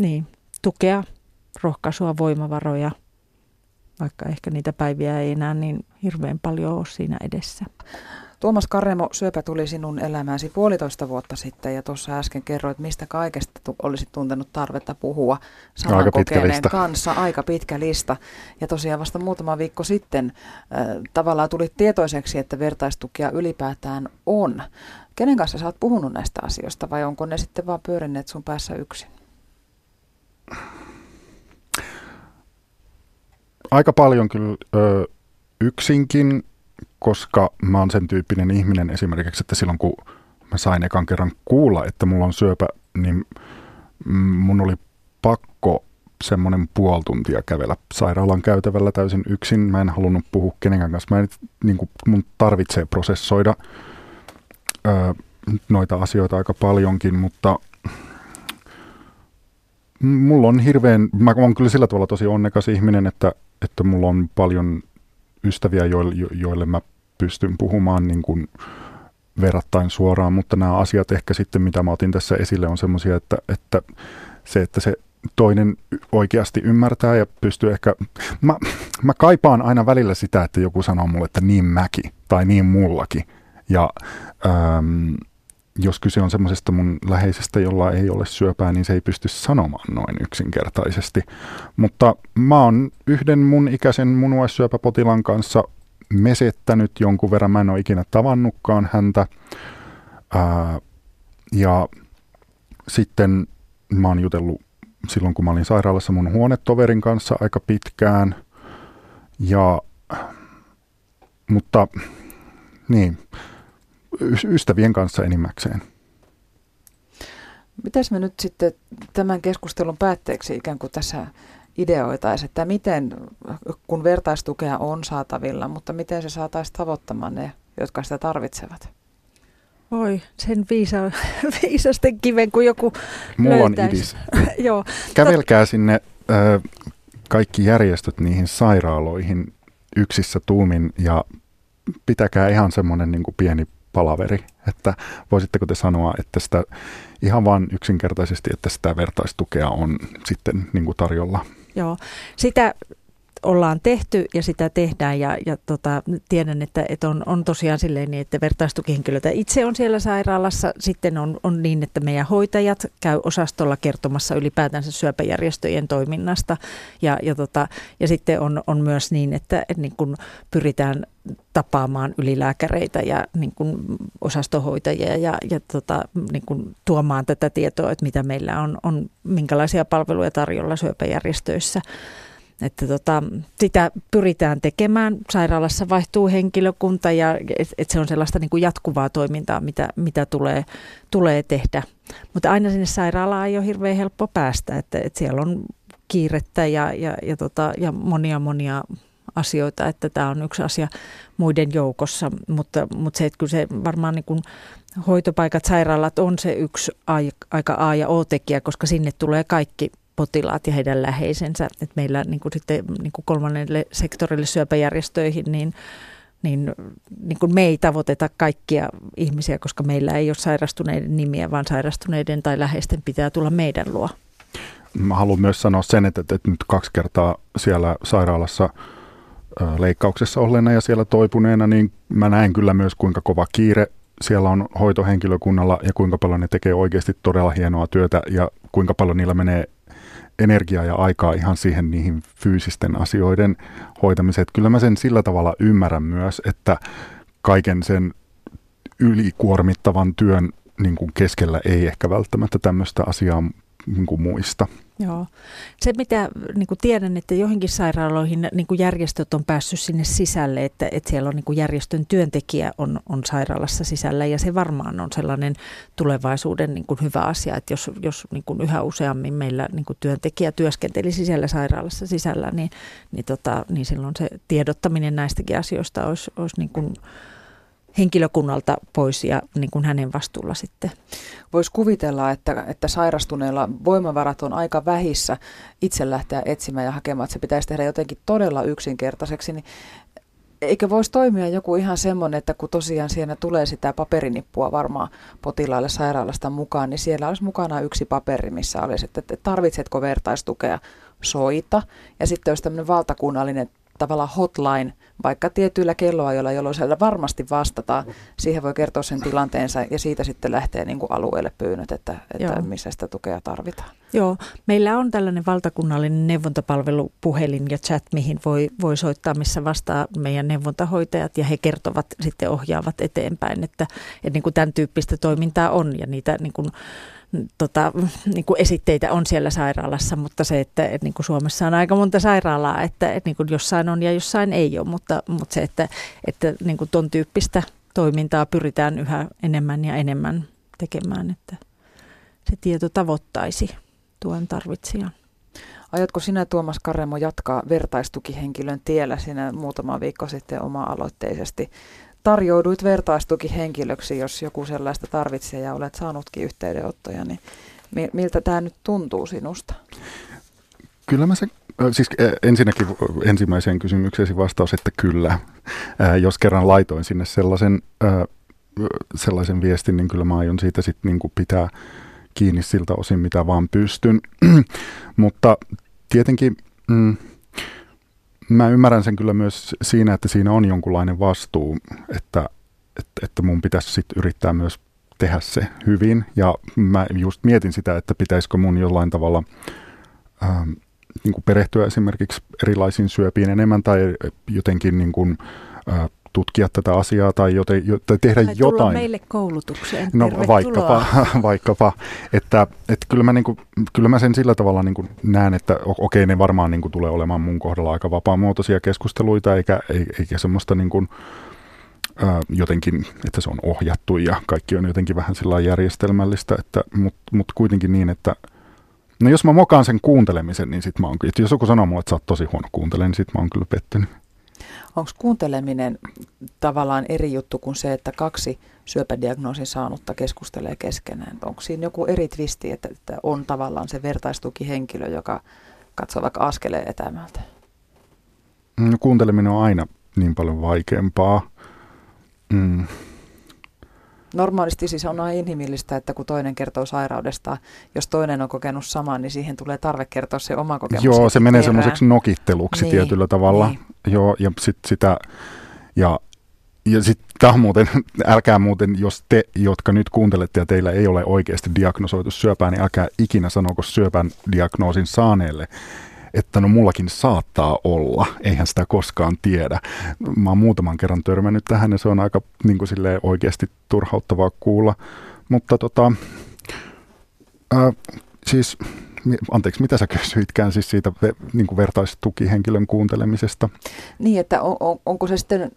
niin, tukea, rohkaisua, voimavaroja, vaikka ehkä niitä päiviä ei enää niin hirveän paljon ole siinä edessä. Tuomas Karremo, syöpä tuli sinun elämääsi puolitoista vuotta sitten ja tuossa äsken kerroit, mistä kaikesta tu- olisit tuntenut tarvetta puhua saman Aika kokeeneen kanssa. Aika pitkä lista. Ja tosiaan vasta muutama viikko sitten äh, tavallaan tuli tietoiseksi, että vertaistukia ylipäätään on. Kenen kanssa sä oot puhunut näistä asioista vai onko ne sitten vaan pyörineet sun päässä yksin? Aika paljon kyllä ö, yksinkin, koska mä oon sen tyyppinen ihminen esimerkiksi, että silloin kun mä sain ekan kerran kuulla, että mulla on syöpä, niin mun oli pakko semmoinen puoli tuntia kävellä sairaalan käytävällä täysin yksin. Mä en halunnut puhua kenenkään kanssa. Mä en, niin kuin, mun tarvitsee prosessoida ö, noita asioita aika paljonkin, mutta mulla on hirveän, mä oon kyllä sillä tavalla tosi onnekas ihminen, että, että mulla on paljon ystäviä, joille, joille mä pystyn puhumaan niin kuin verrattain suoraan, mutta nämä asiat ehkä sitten, mitä mä otin tässä esille, on semmoisia, että, että se, että se toinen oikeasti ymmärtää ja pystyy ehkä... Mä, mä kaipaan aina välillä sitä, että joku sanoo mulle, että niin mäki tai niin mullakin. Ja ähm, jos kyse on semmoisesta mun läheisestä, jolla ei ole syöpää, niin se ei pysty sanomaan noin yksinkertaisesti. Mutta mä oon yhden mun ikäisen munuaissyöpäpotilaan kanssa mesettänyt jonkun verran. Mä en ole ikinä tavannutkaan häntä. Ää, ja sitten mä oon jutellut silloin, kun mä olin sairaalassa mun huonetoverin kanssa aika pitkään. Ja, mutta niin, ystävien kanssa enimmäkseen. Mitäs me nyt sitten tämän keskustelun päätteeksi ikään kuin tässä ideoitaisiin, että miten, kun vertaistukea on saatavilla, mutta miten se saataisiin tavoittamaan ne, jotka sitä tarvitsevat? Oi, sen viisa, [laughs] viisasten kiven, kun joku Mulla löytäisi. on idis. [laughs] Joo. Kävelkää sinne äh, kaikki järjestöt niihin sairaaloihin yksissä tuumin ja pitäkää ihan semmoinen niin pieni palaveri, että voisitteko te sanoa, että sitä ihan vain yksinkertaisesti, että sitä vertaistukea on sitten niin kuin tarjolla? Joo, sitä ollaan tehty ja sitä tehdään ja, ja tota, tiedän, että, että on, on tosiaan silleen niin, että vertaistukihenkilöitä itse on siellä sairaalassa. Sitten on, on niin, että meidän hoitajat käy osastolla kertomassa ylipäätänsä syöpäjärjestöjen toiminnasta ja, ja, tota, ja sitten on, on myös niin, että, että niin kun pyritään tapaamaan ylilääkäreitä ja niin kun osastohoitajia ja, ja tota, niin kun tuomaan tätä tietoa, että mitä meillä on, on minkälaisia palveluja tarjolla syöpäjärjestöissä. Että tota, sitä pyritään tekemään. Sairaalassa vaihtuu henkilökunta ja et, et se on sellaista niin kuin jatkuvaa toimintaa, mitä, mitä tulee, tulee tehdä. Mutta aina sinne sairaalaan ei ole hirveän helppo päästä, että, että siellä on kiirettä ja, ja, ja, tota, ja monia monia asioita, että tämä on yksi asia muiden joukossa, mutta, mutta se, että kyllä se varmaan niin kuin hoitopaikat, sairaalat on se yksi aika A ja O-tekijä, koska sinne tulee kaikki potilaat ja heidän läheisensä. Et meillä niin kuin sitten niin kuin kolmannelle sektorille syöpäjärjestöihin, niin, niin, niin kuin me ei tavoiteta kaikkia ihmisiä, koska meillä ei ole sairastuneiden nimiä, vaan sairastuneiden tai läheisten pitää tulla meidän luo. Mä haluan myös sanoa sen, että, että nyt kaksi kertaa siellä sairaalassa leikkauksessa olleena ja siellä toipuneena, niin mä näen kyllä myös kuinka kova kiire siellä on hoitohenkilökunnalla ja kuinka paljon ne tekee oikeasti todella hienoa työtä ja kuinka paljon niillä menee energiaa ja aikaa ihan siihen niihin fyysisten asioiden hoitamiseen. Että kyllä mä sen sillä tavalla ymmärrän myös, että kaiken sen ylikuormittavan työn niin kuin keskellä ei ehkä välttämättä tämmöistä asiaa niin kuin muista. Joo. Se, mitä niin kuin tiedän, että johonkin sairaaloihin niin kuin järjestöt on päässyt sinne sisälle, että, että siellä on niin kuin järjestön työntekijä on, on sairaalassa sisällä ja se varmaan on sellainen tulevaisuuden niin kuin hyvä asia, että jos, jos niin kuin yhä useammin meillä niin kuin työntekijä työskentelisi siellä sairaalassa sisällä, niin, niin, tota, niin silloin se tiedottaminen näistäkin asioista olisi, olisi niin kuin henkilökunnalta pois ja niin kuin hänen vastuulla sitten. Voisi kuvitella, että, että sairastuneilla voimavarat on aika vähissä itse lähteä etsimään ja hakemaan, että se pitäisi tehdä jotenkin todella yksinkertaiseksi, niin eikö voisi toimia joku ihan semmoinen, että kun tosiaan siinä tulee sitä paperinippua varmaan potilaille sairaalasta mukaan, niin siellä olisi mukana yksi paperi, missä olisi, että tarvitsetko vertaistukea, soita. Ja sitten olisi tämmöinen valtakunnallinen tavallaan hotline, vaikka tietyillä kelloajoilla, jolloin siellä varmasti vastataan. Siihen voi kertoa sen tilanteensa ja siitä sitten lähtee niin kuin alueelle pyynnöt, että, että missä sitä tukea tarvitaan. Joo, meillä on tällainen valtakunnallinen neuvontapalvelu, puhelin ja chat, mihin voi, voi soittaa, missä vastaa meidän neuvontahoitajat ja he kertovat, sitten ohjaavat eteenpäin, että, että niin kuin tämän tyyppistä toimintaa on ja niitä niin kuin, tota, niin kuin esitteitä on siellä sairaalassa, mutta se, että, että niin kuin Suomessa on aika monta sairaalaa, että, että niin kuin jossain on ja jossain ei ole, mutta, mutta se, että, että niin kuin ton tyyppistä toimintaa pyritään yhä enemmän ja enemmän tekemään, että se tieto tavoittaisi tuen tarvitsijan. Aiotko sinä Tuomas Karemo jatkaa vertaistukihenkilön tiellä sinä muutama viikko sitten oma-aloitteisesti tarjouduit vertaistukihenkilöksi, jos joku sellaista tarvitsee ja olet saanutkin yhteydenottoja, niin miltä tämä nyt tuntuu sinusta? Kyllä mä se, siis ensinnäkin ensimmäiseen kysymykseesi vastaus, että kyllä. Jos kerran laitoin sinne sellaisen, sellaisen viestin, niin kyllä mä aion siitä sitten niin pitää kiinni siltä osin, mitä vaan pystyn. [clears throat] Mutta tietenkin mm, mä ymmärrän sen kyllä myös siinä, että siinä on jonkunlainen vastuu, että, että, että mun pitäisi sitten yrittää myös tehdä se hyvin. Ja mä just mietin sitä, että pitäisikö mun jollain tavalla ähm, niin kuin perehtyä esimerkiksi erilaisiin syöpiin enemmän tai jotenkin niin kuin, äh, tutkia tätä asiaa tai, joten, tai tehdä tai tulla jotain. meille koulutukseen. No vaikkapa, [laughs] vaikkapa että, että kyllä, mä niinku, kyllä mä sen sillä tavalla niinku näen, että okei ne varmaan niinku tulee olemaan mun kohdalla aika vapaamuotoisia keskusteluita eikä, eikä semmoista niinku, ää, jotenkin, että se on ohjattu ja kaikki on jotenkin vähän sillä järjestelmällistä, että, mutta mut kuitenkin niin, että no jos mä mokaan sen kuuntelemisen, niin sit mä oon, jos joku sanoo mulle, että sä oot tosi huono kuuntelemaan, niin sit mä oon kyllä pettynyt. Onko kuunteleminen tavallaan eri juttu kuin se, että kaksi syöpädiagnoosin saanutta keskustelee keskenään? Onko siinä joku eri twisti, että, että on tavallaan se vertaistukihenkilö, joka katsoo vaikka askeleen etämältä? No, kuunteleminen on aina niin paljon vaikeampaa. Mm. Normaalisti siis on aina inhimillistä, että kun toinen kertoo sairaudesta, jos toinen on kokenut saman, niin siihen tulee tarve kertoa se oma kokemus. Joo, se menee semmoiseksi nokitteluksi niin, tietyllä tavalla. Niin. Joo, ja sitten sitä, ja, ja sitten tämä muuten, [laughs] älkää muuten, jos te, jotka nyt kuuntelette ja teillä ei ole oikeasti diagnosoitu syöpää, niin älkää ikinä sanoko syöpän diagnoosin saaneelle, että no mullakin saattaa olla, eihän sitä koskaan tiedä. Mä oon muutaman kerran törmännyt tähän ja se on aika niin kuin oikeasti turhauttavaa kuulla. Mutta tota, ää, siis, anteeksi, mitä sä kysyitkään siis siitä niin kuin vertaistukihenkilön kuuntelemisesta? Niin, että on, on, onko se sitten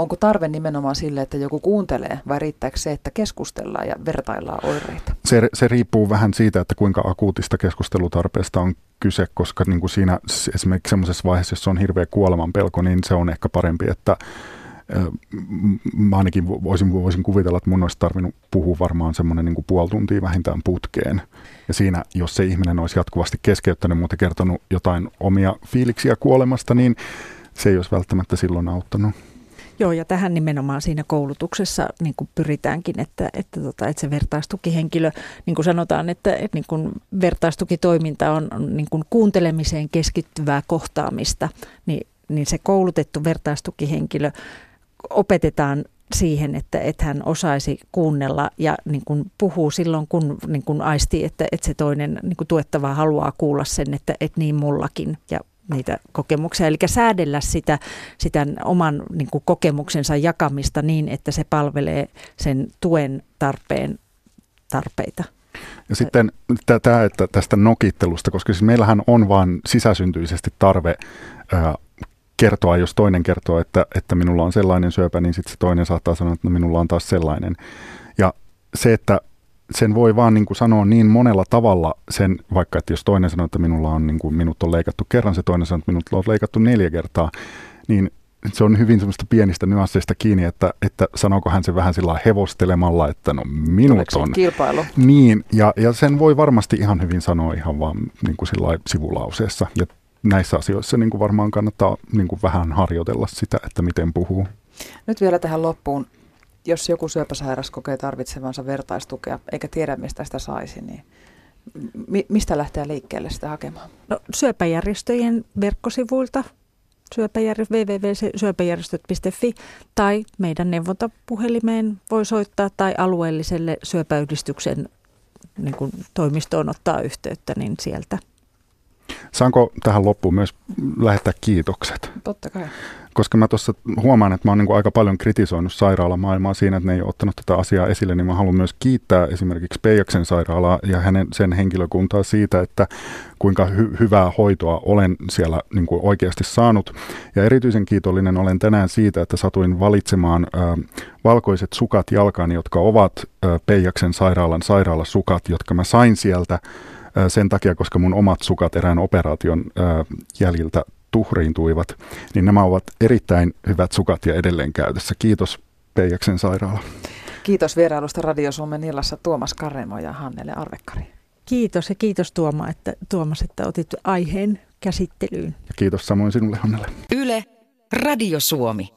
Onko tarve nimenomaan sille, että joku kuuntelee vai riittääkö se, että keskustellaan ja vertaillaan oireita? Se, se riippuu vähän siitä, että kuinka akuutista keskustelutarpeesta on kyse, koska niin kuin siinä esimerkiksi sellaisessa vaiheessa, jossa on hirveä kuoleman pelko, niin se on ehkä parempi, että mä ainakin voisin, voisin kuvitella, että mun olisi tarvinnut puhua varmaan semmoinen niin puoli tuntia vähintään putkeen. Ja siinä, jos se ihminen olisi jatkuvasti keskeyttänyt, mutta kertonut jotain omia fiiliksiä kuolemasta, niin se ei olisi välttämättä silloin auttanut. Joo, ja tähän nimenomaan siinä koulutuksessa niin kuin pyritäänkin, että, että, tota, että se vertaistukihenkilö, niin kuin sanotaan, että, että niin kuin vertaistukitoiminta on, niin kuin kuuntelemiseen keskittyvää kohtaamista, niin, niin se koulutettu vertaistukihenkilö opetetaan siihen, että, että hän osaisi kuunnella ja niin kuin puhuu silloin, kun niin kuin aisti, että, että se toinen niin kuin tuettava haluaa kuulla sen, että, että niin mullakin. Ja niitä kokemuksia, eli säädellä sitä, sitä oman niin kuin kokemuksensa jakamista niin, että se palvelee sen tuen tarpeen tarpeita. Ja sitten tämä, että tästä nokittelusta, koska siis meillähän on vain sisäsyntyisesti tarve ää, kertoa, jos toinen kertoo, että, että minulla on sellainen syöpä, niin sitten se toinen saattaa sanoa, että no, minulla on taas sellainen. Ja se, että sen voi vaan niin kuin sanoa niin monella tavalla sen, vaikka että jos toinen sanoo, että minulla on, niin kuin, minut on leikattu kerran, se toinen sanoo, että minut on leikattu neljä kertaa, niin se on hyvin semmoista pienistä nyansseista kiinni, että, että sanooko hän se vähän sillä hevostelemalla, että no minut on. kilpailu? Niin, ja, ja sen voi varmasti ihan hyvin sanoa ihan vaan niin kuin sillä sivulauseessa. Ja näissä asioissa niin kuin varmaan kannattaa niin kuin vähän harjoitella sitä, että miten puhuu. Nyt vielä tähän loppuun jos joku syöpäsairas kokee tarvitsevansa vertaistukea eikä tiedä, mistä sitä saisi, niin mi- mistä lähteä liikkeelle sitä hakemaan? No, syöpäjärjestöjen verkkosivuilta syöpäjär- www.syöpäjärjestöt.fi tai meidän neuvontapuhelimeen voi soittaa tai alueelliselle syöpäyhdistyksen niin kuin toimistoon ottaa yhteyttä, niin sieltä. Saanko tähän loppuun myös lähettää kiitokset? Totta kai koska mä tuossa huomaan, että mä oon niin aika paljon kritisoinut sairaalamaailmaa siinä, että ne ei ole ottanut tätä asiaa esille, niin mä haluan myös kiittää esimerkiksi Peijaksen sairaalaa ja hänen, sen henkilökuntaa siitä, että kuinka hy- hyvää hoitoa olen siellä niin kuin oikeasti saanut. Ja erityisen kiitollinen olen tänään siitä, että satuin valitsemaan ö, valkoiset sukat jalkaani, jotka ovat ö, Peijaksen sairaalan sairaalasukat, jotka mä sain sieltä sen takia, koska mun omat sukat erään operaation jäljiltä tuhriintuivat, niin nämä ovat erittäin hyvät sukat ja edelleen käytössä. Kiitos Peijaksen sairaala. Kiitos vierailusta Radio Suomen illassa Tuomas Karemo ja Hannele Arvekkari. Kiitos ja kiitos Tuoma, että, Tuomas, että otit aiheen käsittelyyn. Ja kiitos samoin sinulle Hannele. Yle, Radio Suomi.